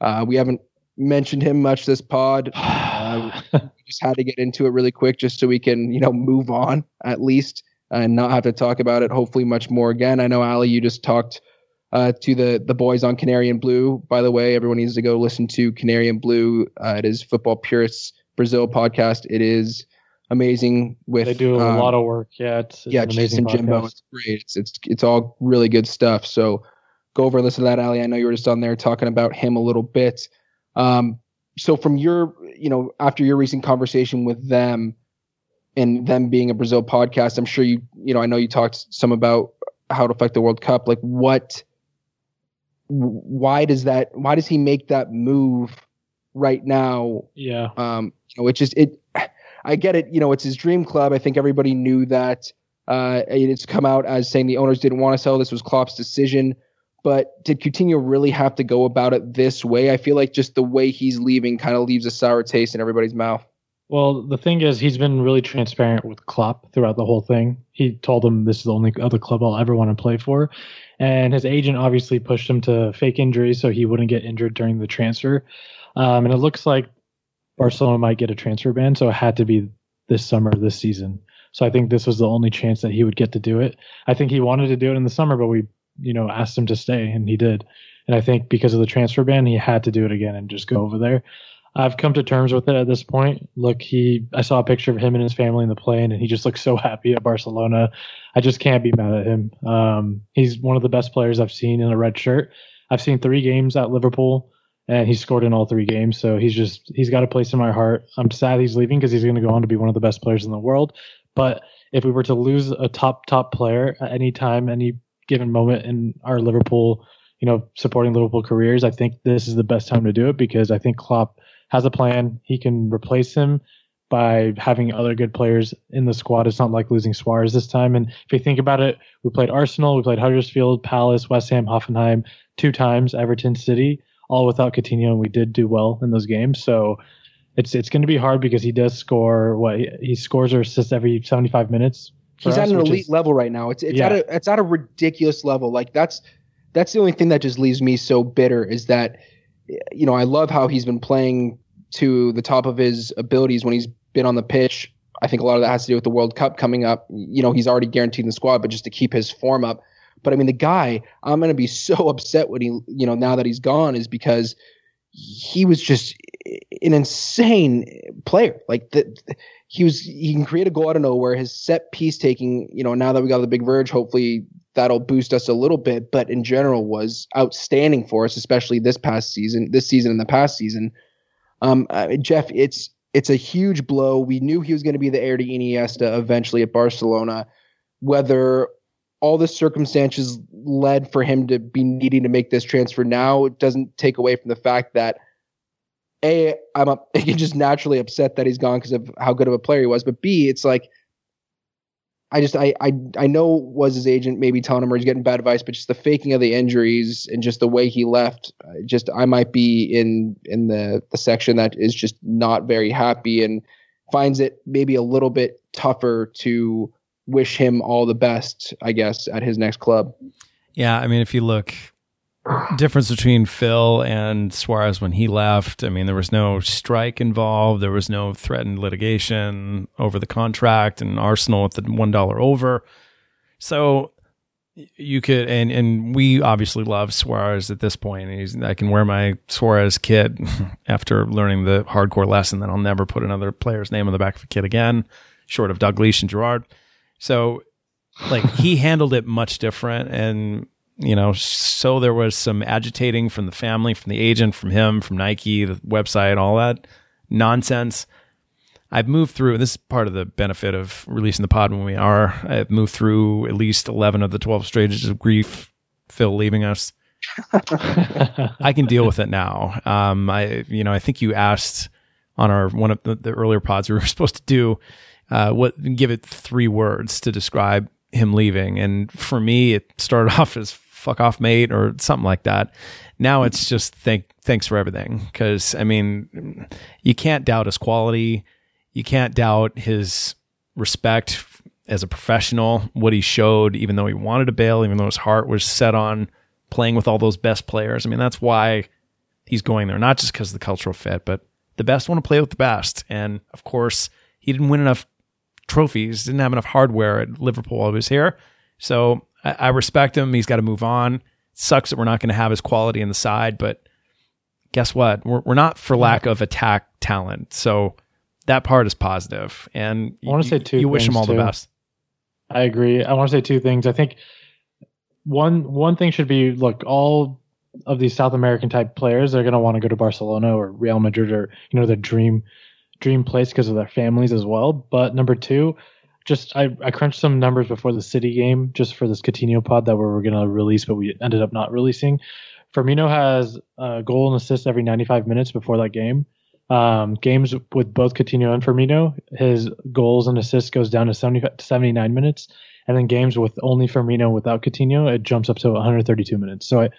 uh, we haven't mentioned him much this pod. Uh, we just had to get into it really quick just so we can, you know, move on at least and not have to talk about it hopefully much more again. I know Ali, you just talked uh, to the the boys on Canary and Blue. By the way, everyone needs to go listen to Canary and Blue. Uh, it is Football Purists Brazil podcast. It is amazing. With they do a um, lot of work. Yeah, it's, it's yeah, Jason Jimbo. It's great. It's, it's it's all really good stuff. So go over and listen to that, Ali. I know you were just on there talking about him a little bit. Um, so from your, you know, after your recent conversation with them and them being a Brazil podcast, I'm sure you, you know, I know you talked some about how to affect the World Cup. Like what, why does that, why does he make that move right now? Yeah. Um, you know, just, it, I get it. You know, it's his dream club. I think everybody knew that. Uh, it's come out as saying the owners didn't want to sell. This was Klopp's decision. but did Coutinho really have to go about it this way? I feel like just the way he's leaving kind of leaves a sour taste in everybody's mouth. Well, the thing is, he's been really transparent with Klopp throughout the whole thing. He told him this is the only other club I'll ever want to play for, and his agent obviously pushed him to fake injuries so he wouldn't get injured during the transfer. Um, and it looks like Barcelona might get a transfer ban, so it had to be this summer, this season. So I think this was the only chance that he would get to do it. I think he wanted to do it in the summer, but we, you know, asked him to stay, and he did. And I think because of the transfer ban, he had to do it again and just go over there. I've come to terms with it at this point. Look, he I saw a picture of him and his family in the plane, and he just looks so happy at Barcelona. I just can't be mad at him. Um, he's one of the best players I've seen in a red shirt. I've seen three games at Liverpool, and he's scored in all three games. So he's just he's got a place in my heart. I'm sad he's leaving because he's going to go on to be one of the best players in the world. But if we were to lose a top top player at any time, any given moment in our Liverpool, you know, supporting Liverpool careers, I think this is the best time to do it because I think Klopp has a plan. He can replace him by having other good players in the squad. It's not like losing Suarez this time. And if you think about it, we played Arsenal, we played Huddersfield, Palace, West Ham, Hoffenheim two times, Everton City, all without Coutinho, and we did do well in those games. So it's it's going to be hard because he does score what he scores or assists every 75 minutes. He's us, at an elite is, level right now. It's it's yeah. at a it's at a ridiculous level. Like that's that's the only thing that just leaves me so bitter is that you know, I love how he's been playing to the top of his abilities when he's been on the pitch. I think a lot of that has to do with the World Cup coming up. You know, he's already guaranteed in the squad, but just to keep his form up. But I mean, the guy, I'm going to be so upset when he, you know, now that he's gone is because he was just an insane player. Like the, he was, he can create a goal out of nowhere. His set piece taking, you know, now that we got the big Virg, hopefully that'll boost us a little bit, but in general was outstanding for us, especially this past season, this season and the past season. Um, uh, Jeff, it's it's a huge blow. We knew he was going to be the heir to Iniesta eventually at Barcelona. Whether all the circumstances led for him to be needing to make this transfer now, it doesn't take away from the fact that a I'm just naturally upset that he's gone because of how good of a player he was. But B, it's like I just I I I know was his agent maybe telling him or he's getting bad advice, but just the faking of the injuries and just the way he left, uh, just I might be in in the the section that is just not very happy and finds it maybe a little bit tougher to wish him all the best, I guess, at his next club. Yeah, I mean, if you look difference between Phil and Suarez when he left. I mean, there was no strike involved. There was no threatened litigation over the contract and Arsenal with the one dollar over. So you could and and we obviously love Suarez at this point. He's, I can wear my Suarez kit after learning the hardcore lesson that I'll never put another player's name on the back of a kit again, short of Dalglish and Gerrard. So like he handled it much different and you know, so there was some agitating from the family, from the agent, from him, from Nike, the website, all that nonsense. I've moved through, this is part of the benefit of releasing the pod when we are. I've moved through at least 11 of the 12 stages of grief, Phil leaving us. I can deal with it now. Um, I, you know, I think you asked on our, one of the, the earlier pods we were supposed to do, uh, what, give it three words to describe him leaving. And for me, it started off as fuck off mate or something like that. Now it's just thank thanks for everything cuz I mean you can't doubt his quality. You can't doubt his respect as a professional, what he showed even though he wanted to bail, even though his heart was set on playing with all those best players. I mean that's why he's going there, not just because of the cultural fit, but the best want to play with the best. And of course, he didn't win enough trophies, didn't have enough hardware at Liverpool while he was here. So I, I respect him. He's got to move on. It sucks that we're not going to have his quality in the side, but guess what? We're, we're not for lack of attack talent. So that part is positive. And I want to say two. You wish him all too. the best. I agree. I want to say two things. I think one one thing should be look all of these South American type players they're going to want to go to Barcelona or Real Madrid or you know their dream dream place because of their families as well. But number two, just I, I crunched some numbers before the City game just for this Coutinho pod that we were gonna release, but we ended up not releasing. Firmino has a goal and assist every 95 minutes before that game. Um, games with both Coutinho and Firmino, his goals and assists goes down to 70, 79 minutes, and then games with only Firmino without Coutinho, it jumps up to 132 minutes. So I,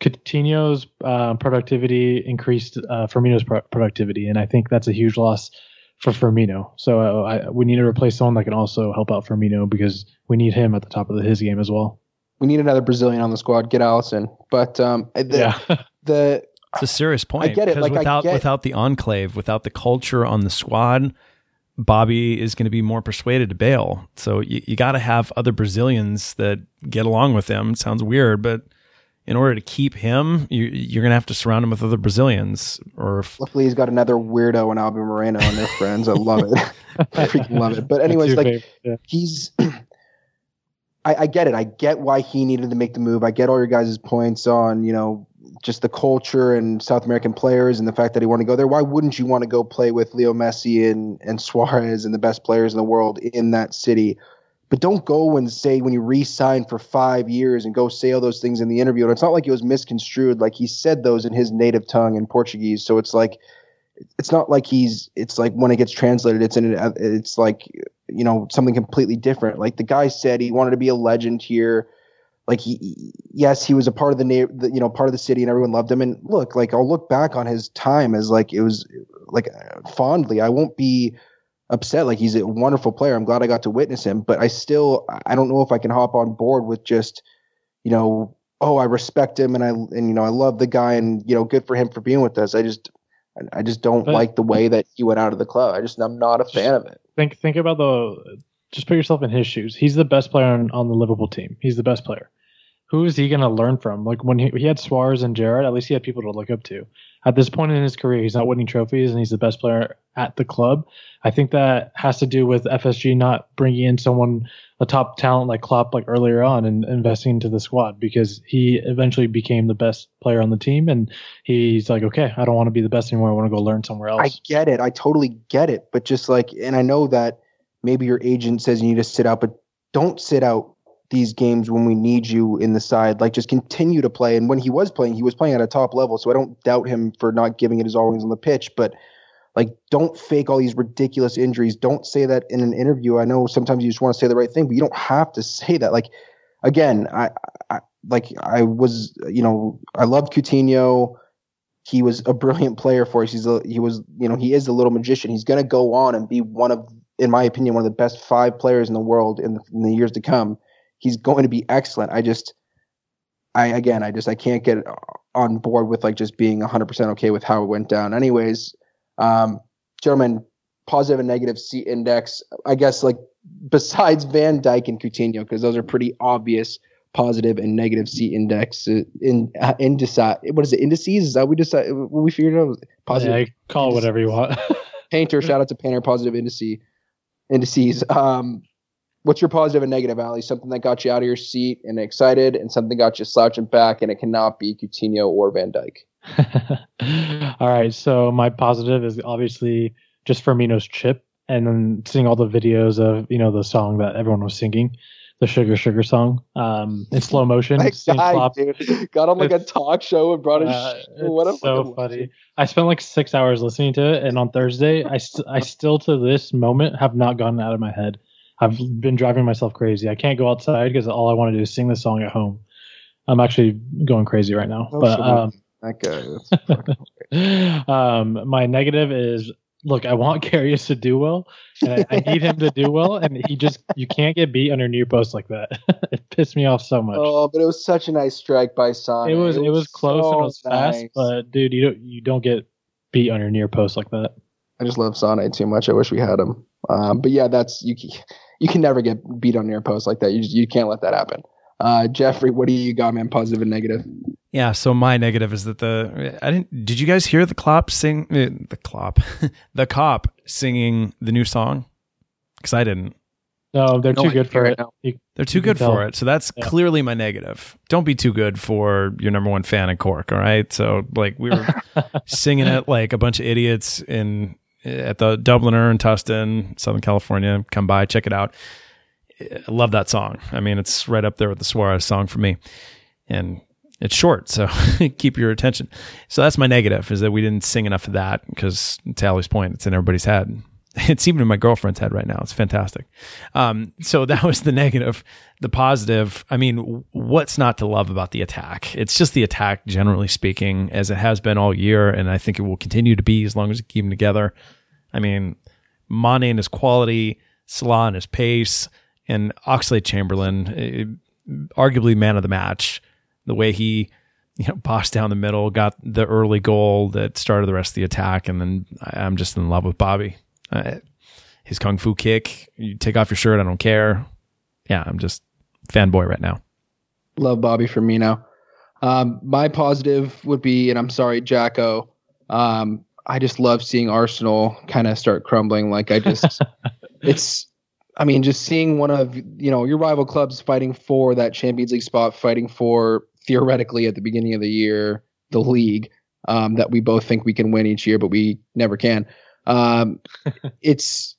Coutinho's uh, productivity increased uh, Firmino's pro- productivity, and I think that's a huge loss for Firmino. So uh, I, we need to replace someone that can also help out Firmino because we need him at the top of the, his game as well. We need another Brazilian on the squad. Get Alisson, But um, the, yeah. the it's a serious point. I get it. Like without get, without the enclave, without the culture on the squad, Bobby is going to be more persuaded to bail. So you, you got to have other Brazilians that get along with him. It sounds weird, but in order to keep him, you, you're going to have to surround him with other Brazilians. Or if, luckily, he's got another weirdo and Alvin Moreno and their friends. I love it. I freaking love it. But anyways, like yeah. he's. I, I get it. I get why he needed to make the move. I get all your guys' points on you know just the culture and South American players and the fact that he wanted to go there. Why wouldn't you want to go play with Leo Messi and, and Suarez and the best players in the world in that city? But don't go and say when you re-sign for five years and go say all those things in the interview. And it's not like it was misconstrued. Like he said those in his native tongue in Portuguese. So it's like, it's not like he's. It's like when it gets translated, it's in. It's like you know something completely different. Like the guy said, he wanted to be a legend here. Like he, yes, he was a part of the, the you know part of the city, and everyone loved him. And look, like I'll look back on his time as like it was like fondly. I won't be upset. Like he's a wonderful player. I'm glad I got to witness him, but I still I don't know if I can hop on board with just you know oh I respect him and I and you know I love the guy and you know good for him for being with us. I just I just don't but, like the way that he went out of the club. I just I'm not a fan of it. Think think about the just put yourself in his shoes. He's the best player on, on the Liverpool team. He's the best player who is he going to learn from? Like when he, he had Suarez and Gerrard, at least he had people to look up to. At this point in his career, he's not winning trophies and he's the best player at the club. I think that has to do with FSG not bringing in someone, a top talent like Klopp, like earlier on and investing into the squad because he eventually became the best player on the team. And he's like, okay, I don't want to be the best anymore. I want to go learn somewhere else. I get it. I totally get it. But just like, and I know that maybe your agent says you need to sit out, but don't sit out these games when we need you in the side. Like just continue to play. And when he was playing, he was playing at a top level. So I don't doubt him for not giving it his all on the pitch. But like, don't fake all these ridiculous injuries. Don't say that in an interview. I know sometimes you just want to say the right thing, but you don't have to say that. Like, again, I, I like I was, you know, I loved Coutinho. He was a brilliant player for us. He's a, he was, you know, he is a little magician. He's going to go on and be one of, in my opinion, one of the best five players in the world in the, in the years to come he's going to be excellent. I just, I again, I just I can't get on board with like just being 100% okay with how it went down. Anyways, um, gentlemen, positive and negative seat index. I guess like besides Van Dijk and Coutinho, because those are pretty obvious positive and negative seat index uh, in uh, what is it indices is that we decide what we figured out positive yeah, call it whatever you want painter shout out to painter positive indices indices um what's your positive and negative, Ali? Something that got you out of your seat and excited, and something got you slouching back, and it cannot be Coutinho or Van Dijk. all right, so my positive is obviously just Firmino's chip, and then seeing all the videos of you know the song that everyone was singing, the Sugar Sugar song, um, in slow motion. Guy, dude, got on like it's, a talk show and brought a. Uh, what a so funny. I spent like six hours listening to it, and on Thursday, I st- I still to this moment have not gotten out of my head I've been driving myself crazy. I can't go outside because all I want to do is sing this song at home. I'm actually going crazy right now. Oh, but um, that guy. um, my negative is look. I want Karius to do well, and I, I, need him to do well, and he just you can't get beat under near post like that. it pissed me off so much. Oh, but it was such a nice strike by Sane. It was it was, it was close so and it was nice. fast, but dude, you don't you don't get beat under near post like that. I just love Sane too much. I wish we had him. Um, but yeah, that's you you can never get beat on your post like that. You just, you can't let that happen. Uh, Jeffrey, what do you got, man? Positive and negative? Yeah, so my negative is that the I didn't. Did you guys hear the Kop sing uh, the Kop, the Kop singing the new song? Because I didn't. No, they're no, too good for it. You, they're too good tell. for it. So that's yeah. clearly my negative. Don't be too good for your number one fan in Cork. All right. So like we were singing it like a bunch of idiots in at the Dubliner in Tustin, Southern California. Come by, check it out. I love that song. I mean, it's right up there with the Suarez song for me. And it's short, so keep your attention. So that's my negative is that we didn't sing enough of that because to Ali's point, it's in everybody's head. It's even in my girlfriend's head right now. It's fantastic. Um, so that was the negative. The positive, I mean, what's not to love about the attack? It's just the attack, generally speaking, as it has been all year, and I think it will continue to be as long as we keep them together. I mean, Mane and his quality, Salah and his pace, and Oxlade-Chamberlain, eh, arguably man of the match. The way he, you know, bossed down the middle, got the early goal that started the rest of the attack, and then I'm just in love with Bobby. Uh, his kung fu kick, you take off your shirt, I don't care. Yeah, I'm just fanboy right now. Love Bobby Firmino. Um, my positive would be, and I'm sorry, Jacko. Um, I just love seeing Arsenal kind of start crumbling. Like I just, it's, I mean, just seeing one of you know your rival clubs fighting for that Champions League spot, fighting for theoretically at the beginning of the year the league um, that we both think we can win each year, but we never can. Um, it's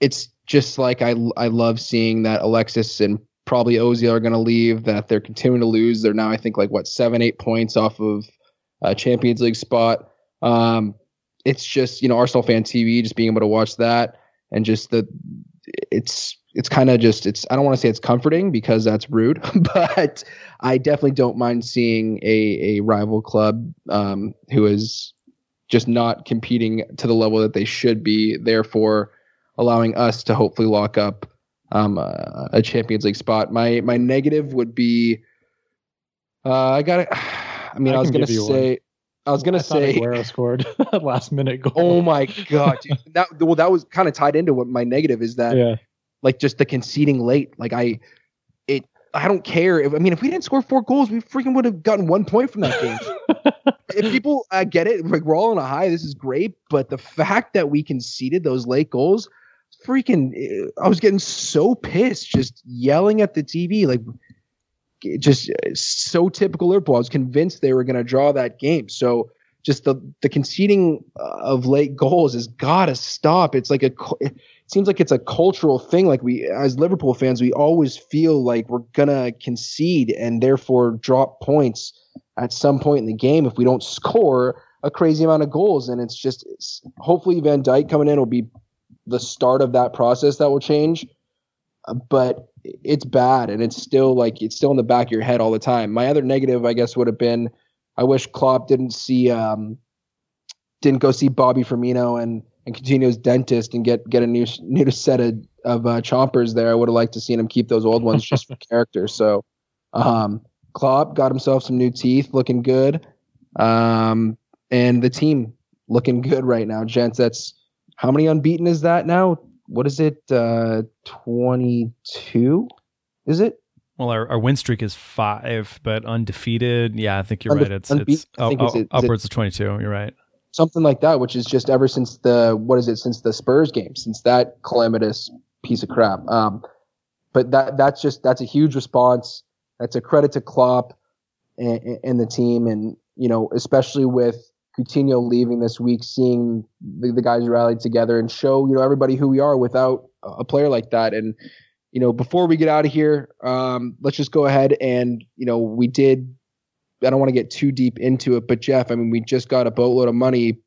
it's just like I I love seeing that Alexis and probably Ozil are going to leave. That they're continuing to lose. They're now I think like what seven eight points off of a Champions League spot. Um, it's just you know Arsenal fan TV, just being able to watch that and just the it's it's kind of just it's I don't want to say it's comforting because that's rude, but I definitely don't mind seeing a a rival club um, who is just not competing to the level that they should be, therefore allowing us to hopefully lock up um, a, a Champions League spot. My my negative would be uh, I got it. I mean, I, I was gonna say. One. I was gonna I say Aguero scored last minute goal. Oh my god, dude. that well, that was kind of tied into what my negative is that, yeah. like just the conceding late. Like I, it, I don't care. If, I mean, if we didn't score four goals, we freaking would have gotten one point from that game. if people uh, get it, like we're all on a high. This is great, but the fact that we conceded those late goals, freaking, I was getting so pissed, just yelling at the TV, like just uh, so typical Liverpool. I was convinced they were going to draw that game. So just the the conceding uh, of late goals has got to stop. It's like a seems like it's a cultural thing. Like we as Liverpool fans, we always feel like we're gonna concede and therefore drop points at some point in the game if we don't score a crazy amount of goals. And it's just it's, hopefully Van Dijk coming in will be the start of that process that will change. Uh, but it's bad and it's still like it's still in the back of your head all the time. My other negative, I guess, would have been I wish Klopp didn't see um didn't go see Bobby Firmino and and Coutinho's dentist and get get a new new set of of uh, chompers there. I would have liked to seen him keep those old ones just for character. So, um, Klopp got himself some new teeth, looking good, um, and the team looking good right now, gents. That's how many unbeaten is that now? what is it? Uh, Twenty two, is it? Well, our, our win streak is five, but undefeated. Yeah, I think you're Unde- right. It's it's, oh, it's it, upwards of twenty two. You're right. Something like that, which is just ever since the what is it? Since the Spurs game, since that calamitous piece of crap. Um, but that that's just that's a huge response. That's a credit to Klopp and, and the team, and you know, especially with Coutinho leaving this week, seeing the, the guys rallied together and show you know everybody who we are without a player like that. And you know, before we get out of here, um, let's just go ahead and you know we did. I don't want to get too deep into it, but Jeff, I mean, we just got a boatload of money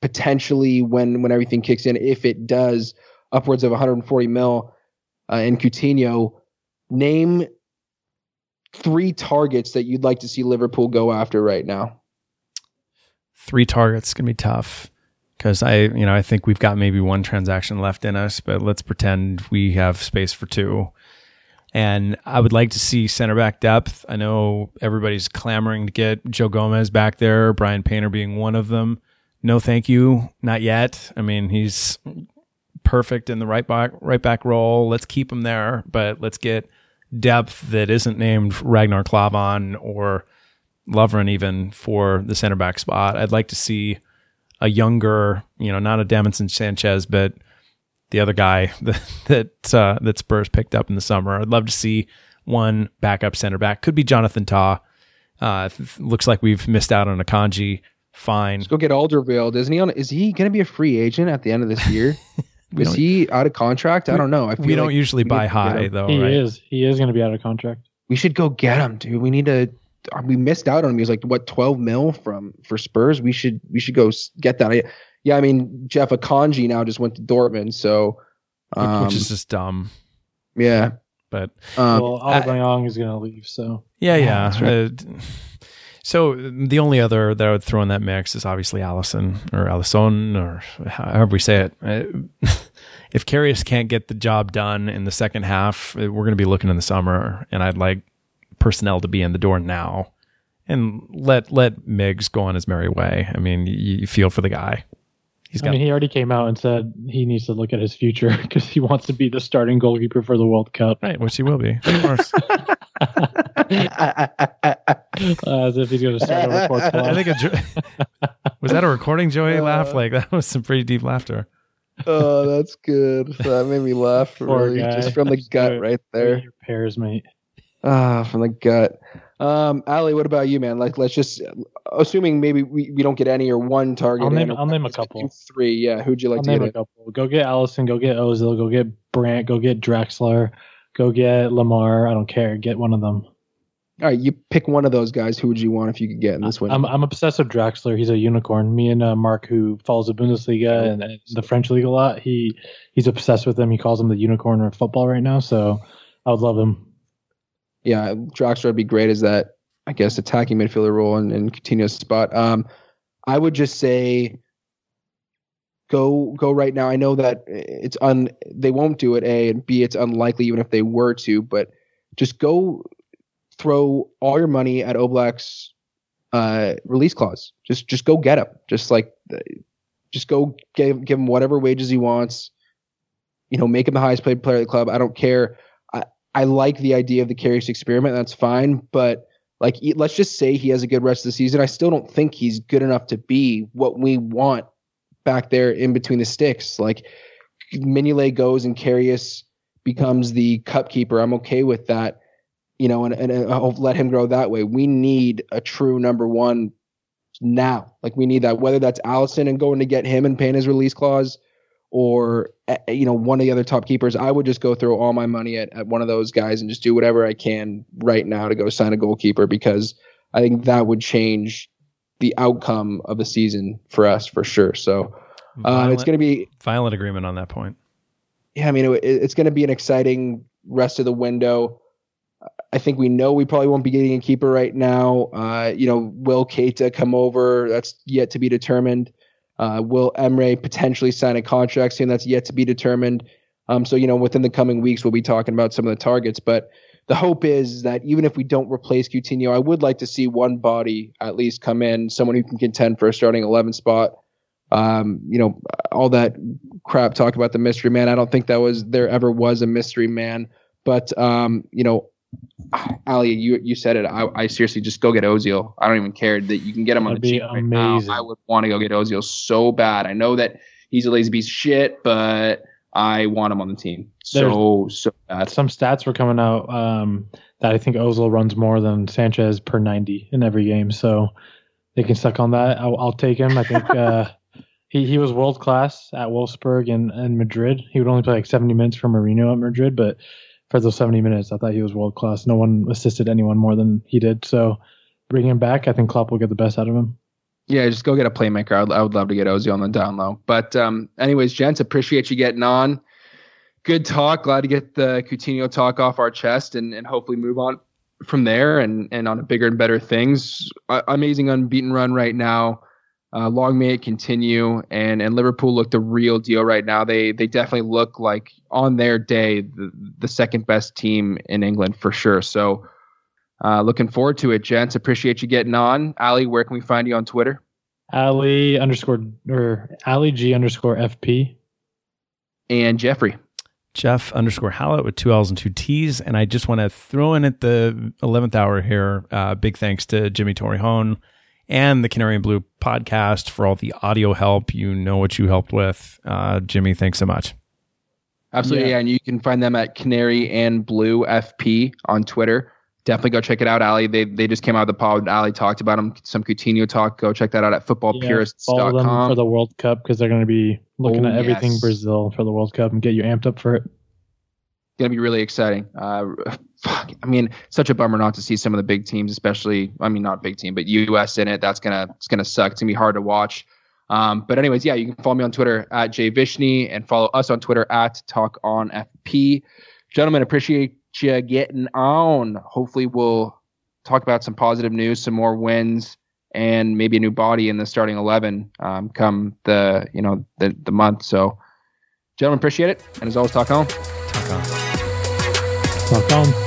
potentially when when everything kicks in, if it does, upwards of 140 mil uh, in Coutinho. Name three targets that you'd like to see Liverpool go after right now three targets gonna be tough because I, you know, I think we've got maybe one transaction left in us, but let's pretend we have space for two. And I would like to see center back depth. I know everybody's clamoring to get Joe Gomez back there, Brian Painter being one of them. No, thank you, not yet. I mean, he's perfect in the right back right back role. Let's keep him there, but let's get depth that isn't named Ragnar Klavan or Lovren even for the center back spot. I'd like to see a younger, you know, not a Davinson Sanchez, but the other guy that that, uh, that Spurs picked up in the summer. I'd love to see one backup center back. Could be Jonathan Tah. Uh, looks like we've missed out on Akanji. Fine. Let's go get Alderweireld. Isn't he on? Is he going to be a free agent at the end of this year? is he out of contract? I don't know. I we don't usually buy high though. He right? is. He is going to be out of contract. We should go get him, dude. We need to we missed out on him. He was like what twelve mil from for Spurs. We should we should go get that. I, yeah, I mean Jeff Akanji now just went to Dortmund, so um, which is just dumb. Yeah, but um, well, Aubameyang is going to leave, so yeah, yeah. Uh, so the only other that I would throw in that mix is obviously Alisson or Alisson or however we say it. Uh, if Karius can't get the job done in the second half, uh, we're going to be looking in the summer, and I'd like personnel to be in the door now, and let let Miggs go on his merry way. I mean, you, you feel for the guy. He's got, I mean, he already came out and said he needs to look at his future because he wants to be the starting goalkeeper for the World Cup. Right, which he will be, of course. uh, as if he's going to start a record. I think a, was that a recording, Joey? Uh, laugh like that was some pretty deep laughter. Oh, that's good. That made me laugh really, just from the gut right there. Your pairs, mate. Ah, from the gut. Um, Ali, what about you, man? Like, let's just assuming maybe we, we don't get any or one target. I'll name, I'll name a couple. Three, yeah. Who'd you like I'll to name get? a couple. Go get Alisson. Go get Ozil. Go get Brandt. Go get Draxler. Go get Lemar. I don't care. Get one of them. All right, you pick one of those guys. Who would you want if you could get in this one? I'm I'm obsessed with Draxler. He's a unicorn. Me and uh, Mark, who follows the Bundesliga and, and the French league a lot, he he's obsessed with him. He calls him the unicorn of football right now. So I would love him yeah, Draxler would be great as that, I guess, attacking midfielder role and, and Coutinho's spot. Um, I would just say go go right now. I know that it's un they won't do it. A and B, it's unlikely even if they were to, but just go throw all your money at Oblak's uh, release clause. Just just go get him. Just like just go give give him whatever wages he wants. You know, make him the highest paid player of the club. I don't care. I like the idea of the Karius experiment. That's fine, but like let's just say he has a good rest of the season. I still don't think he's good enough to be what we want back there in between the sticks. Like Mignolet goes and Karius becomes the cup keeper. I'm okay with that. You know, and, and I'll let him grow that way. We need a true number one now. Like we need that, whether that's Alisson and going to get him and paying his release clause, or eh, eh, you know one of the other top keepers, I would just go throw all my money at, at one of those guys and just do whatever I can right now to go sign a goalkeeper because I think that would change the outcome of the season for us for sure. So uh, it's going to be violent agreement on that point. Yeah, I mean it, it's going to be an exciting rest of the window. I think we know we probably won't be getting a keeper right now. Uh, you know, will Keita come over? That's yet to be determined. Uh, will Emre potentially sign a contract soon? That's yet to be determined. Um, so, you know, within the coming weeks, we'll be talking about some of the targets. But the hope is that even if we don't replace Coutinho, I would like to see one body at least come in, someone who can contend for a starting 11 spot. Um, you know, all that crap talk about the mystery man. I don't think that was there ever was a mystery man. But um, you know, Ali, you you said it. I, I, seriously just go get Ozil. I don't even care that you can get him on That'd the cheap right now. I would want to go get Ozil so bad. I know that he's a lazy piece of shit, but I want him on the team so There's, so bad. Some stats were coming out um, that I think Ozil runs more than Sanchez per ninety in every game, so they can suck on that. I'll, I'll take him. I think. Uh, he, he was world class at Wolfsburg and, and Madrid. He would only play like 70 minutes for Mourinho at Madrid, but for those 70 minutes, I thought he was world class. No one assisted anyone more than he did. So bring him back. I think Klopp will get the best out of him. Yeah, just go get a playmaker. I would, I would love to get Ozzy on the down low. But um, anyways, gents, appreciate you getting on. Good talk. Glad to get the Coutinho talk off our chest and, and hopefully move on from there and, and on to bigger and better things. Uh, amazing unbeaten run right now. Uh, long may it continue. And and Liverpool look the real deal right now. They they definitely look like on their day the, the second best team in England for sure. So uh, looking forward to it, gents. Appreciate you getting on. Ali, where can we find you on Twitter? Ali underscore or Ali G underscore FP. And Jeffrey. Jeff underscore Hallett with two L's and two T's. And I just want to throw in at the 11th hour here. Uh, big thanks to Jimmy Torrejón and the Canary and Blue podcast for all the audio help. You know what you helped with. Uh, Jimmy, thanks so much. Absolutely. Yeah. And you can find them at Canary and Blue FP on Twitter. Definitely go check it out, Ali. They they just came out of the pod. Ali talked about them. Some Coutinho talk. Go check that out at footballpurists.com. Yeah, for the World Cup because they're going to be looking oh, at everything yes. Brazil for the World Cup and get you amped up for it. It's going to be really exciting. Uh, fuck, I mean, such a bummer not to see some of the big teams, especially. I mean, not big team, but US in it. That's gonna it's gonna suck. It's gonna be hard to watch. Um, but anyways, yeah, you can follow me on Twitter at jvishny and follow us on Twitter at Talk On FP. Gentlemen, appreciate you getting on. Hopefully, we'll talk about some positive news, some more wins, and maybe a new body in the starting eleven um, come the you know the the month. So, gentlemen, appreciate it, and as always, talk on. Talk on. Talk on.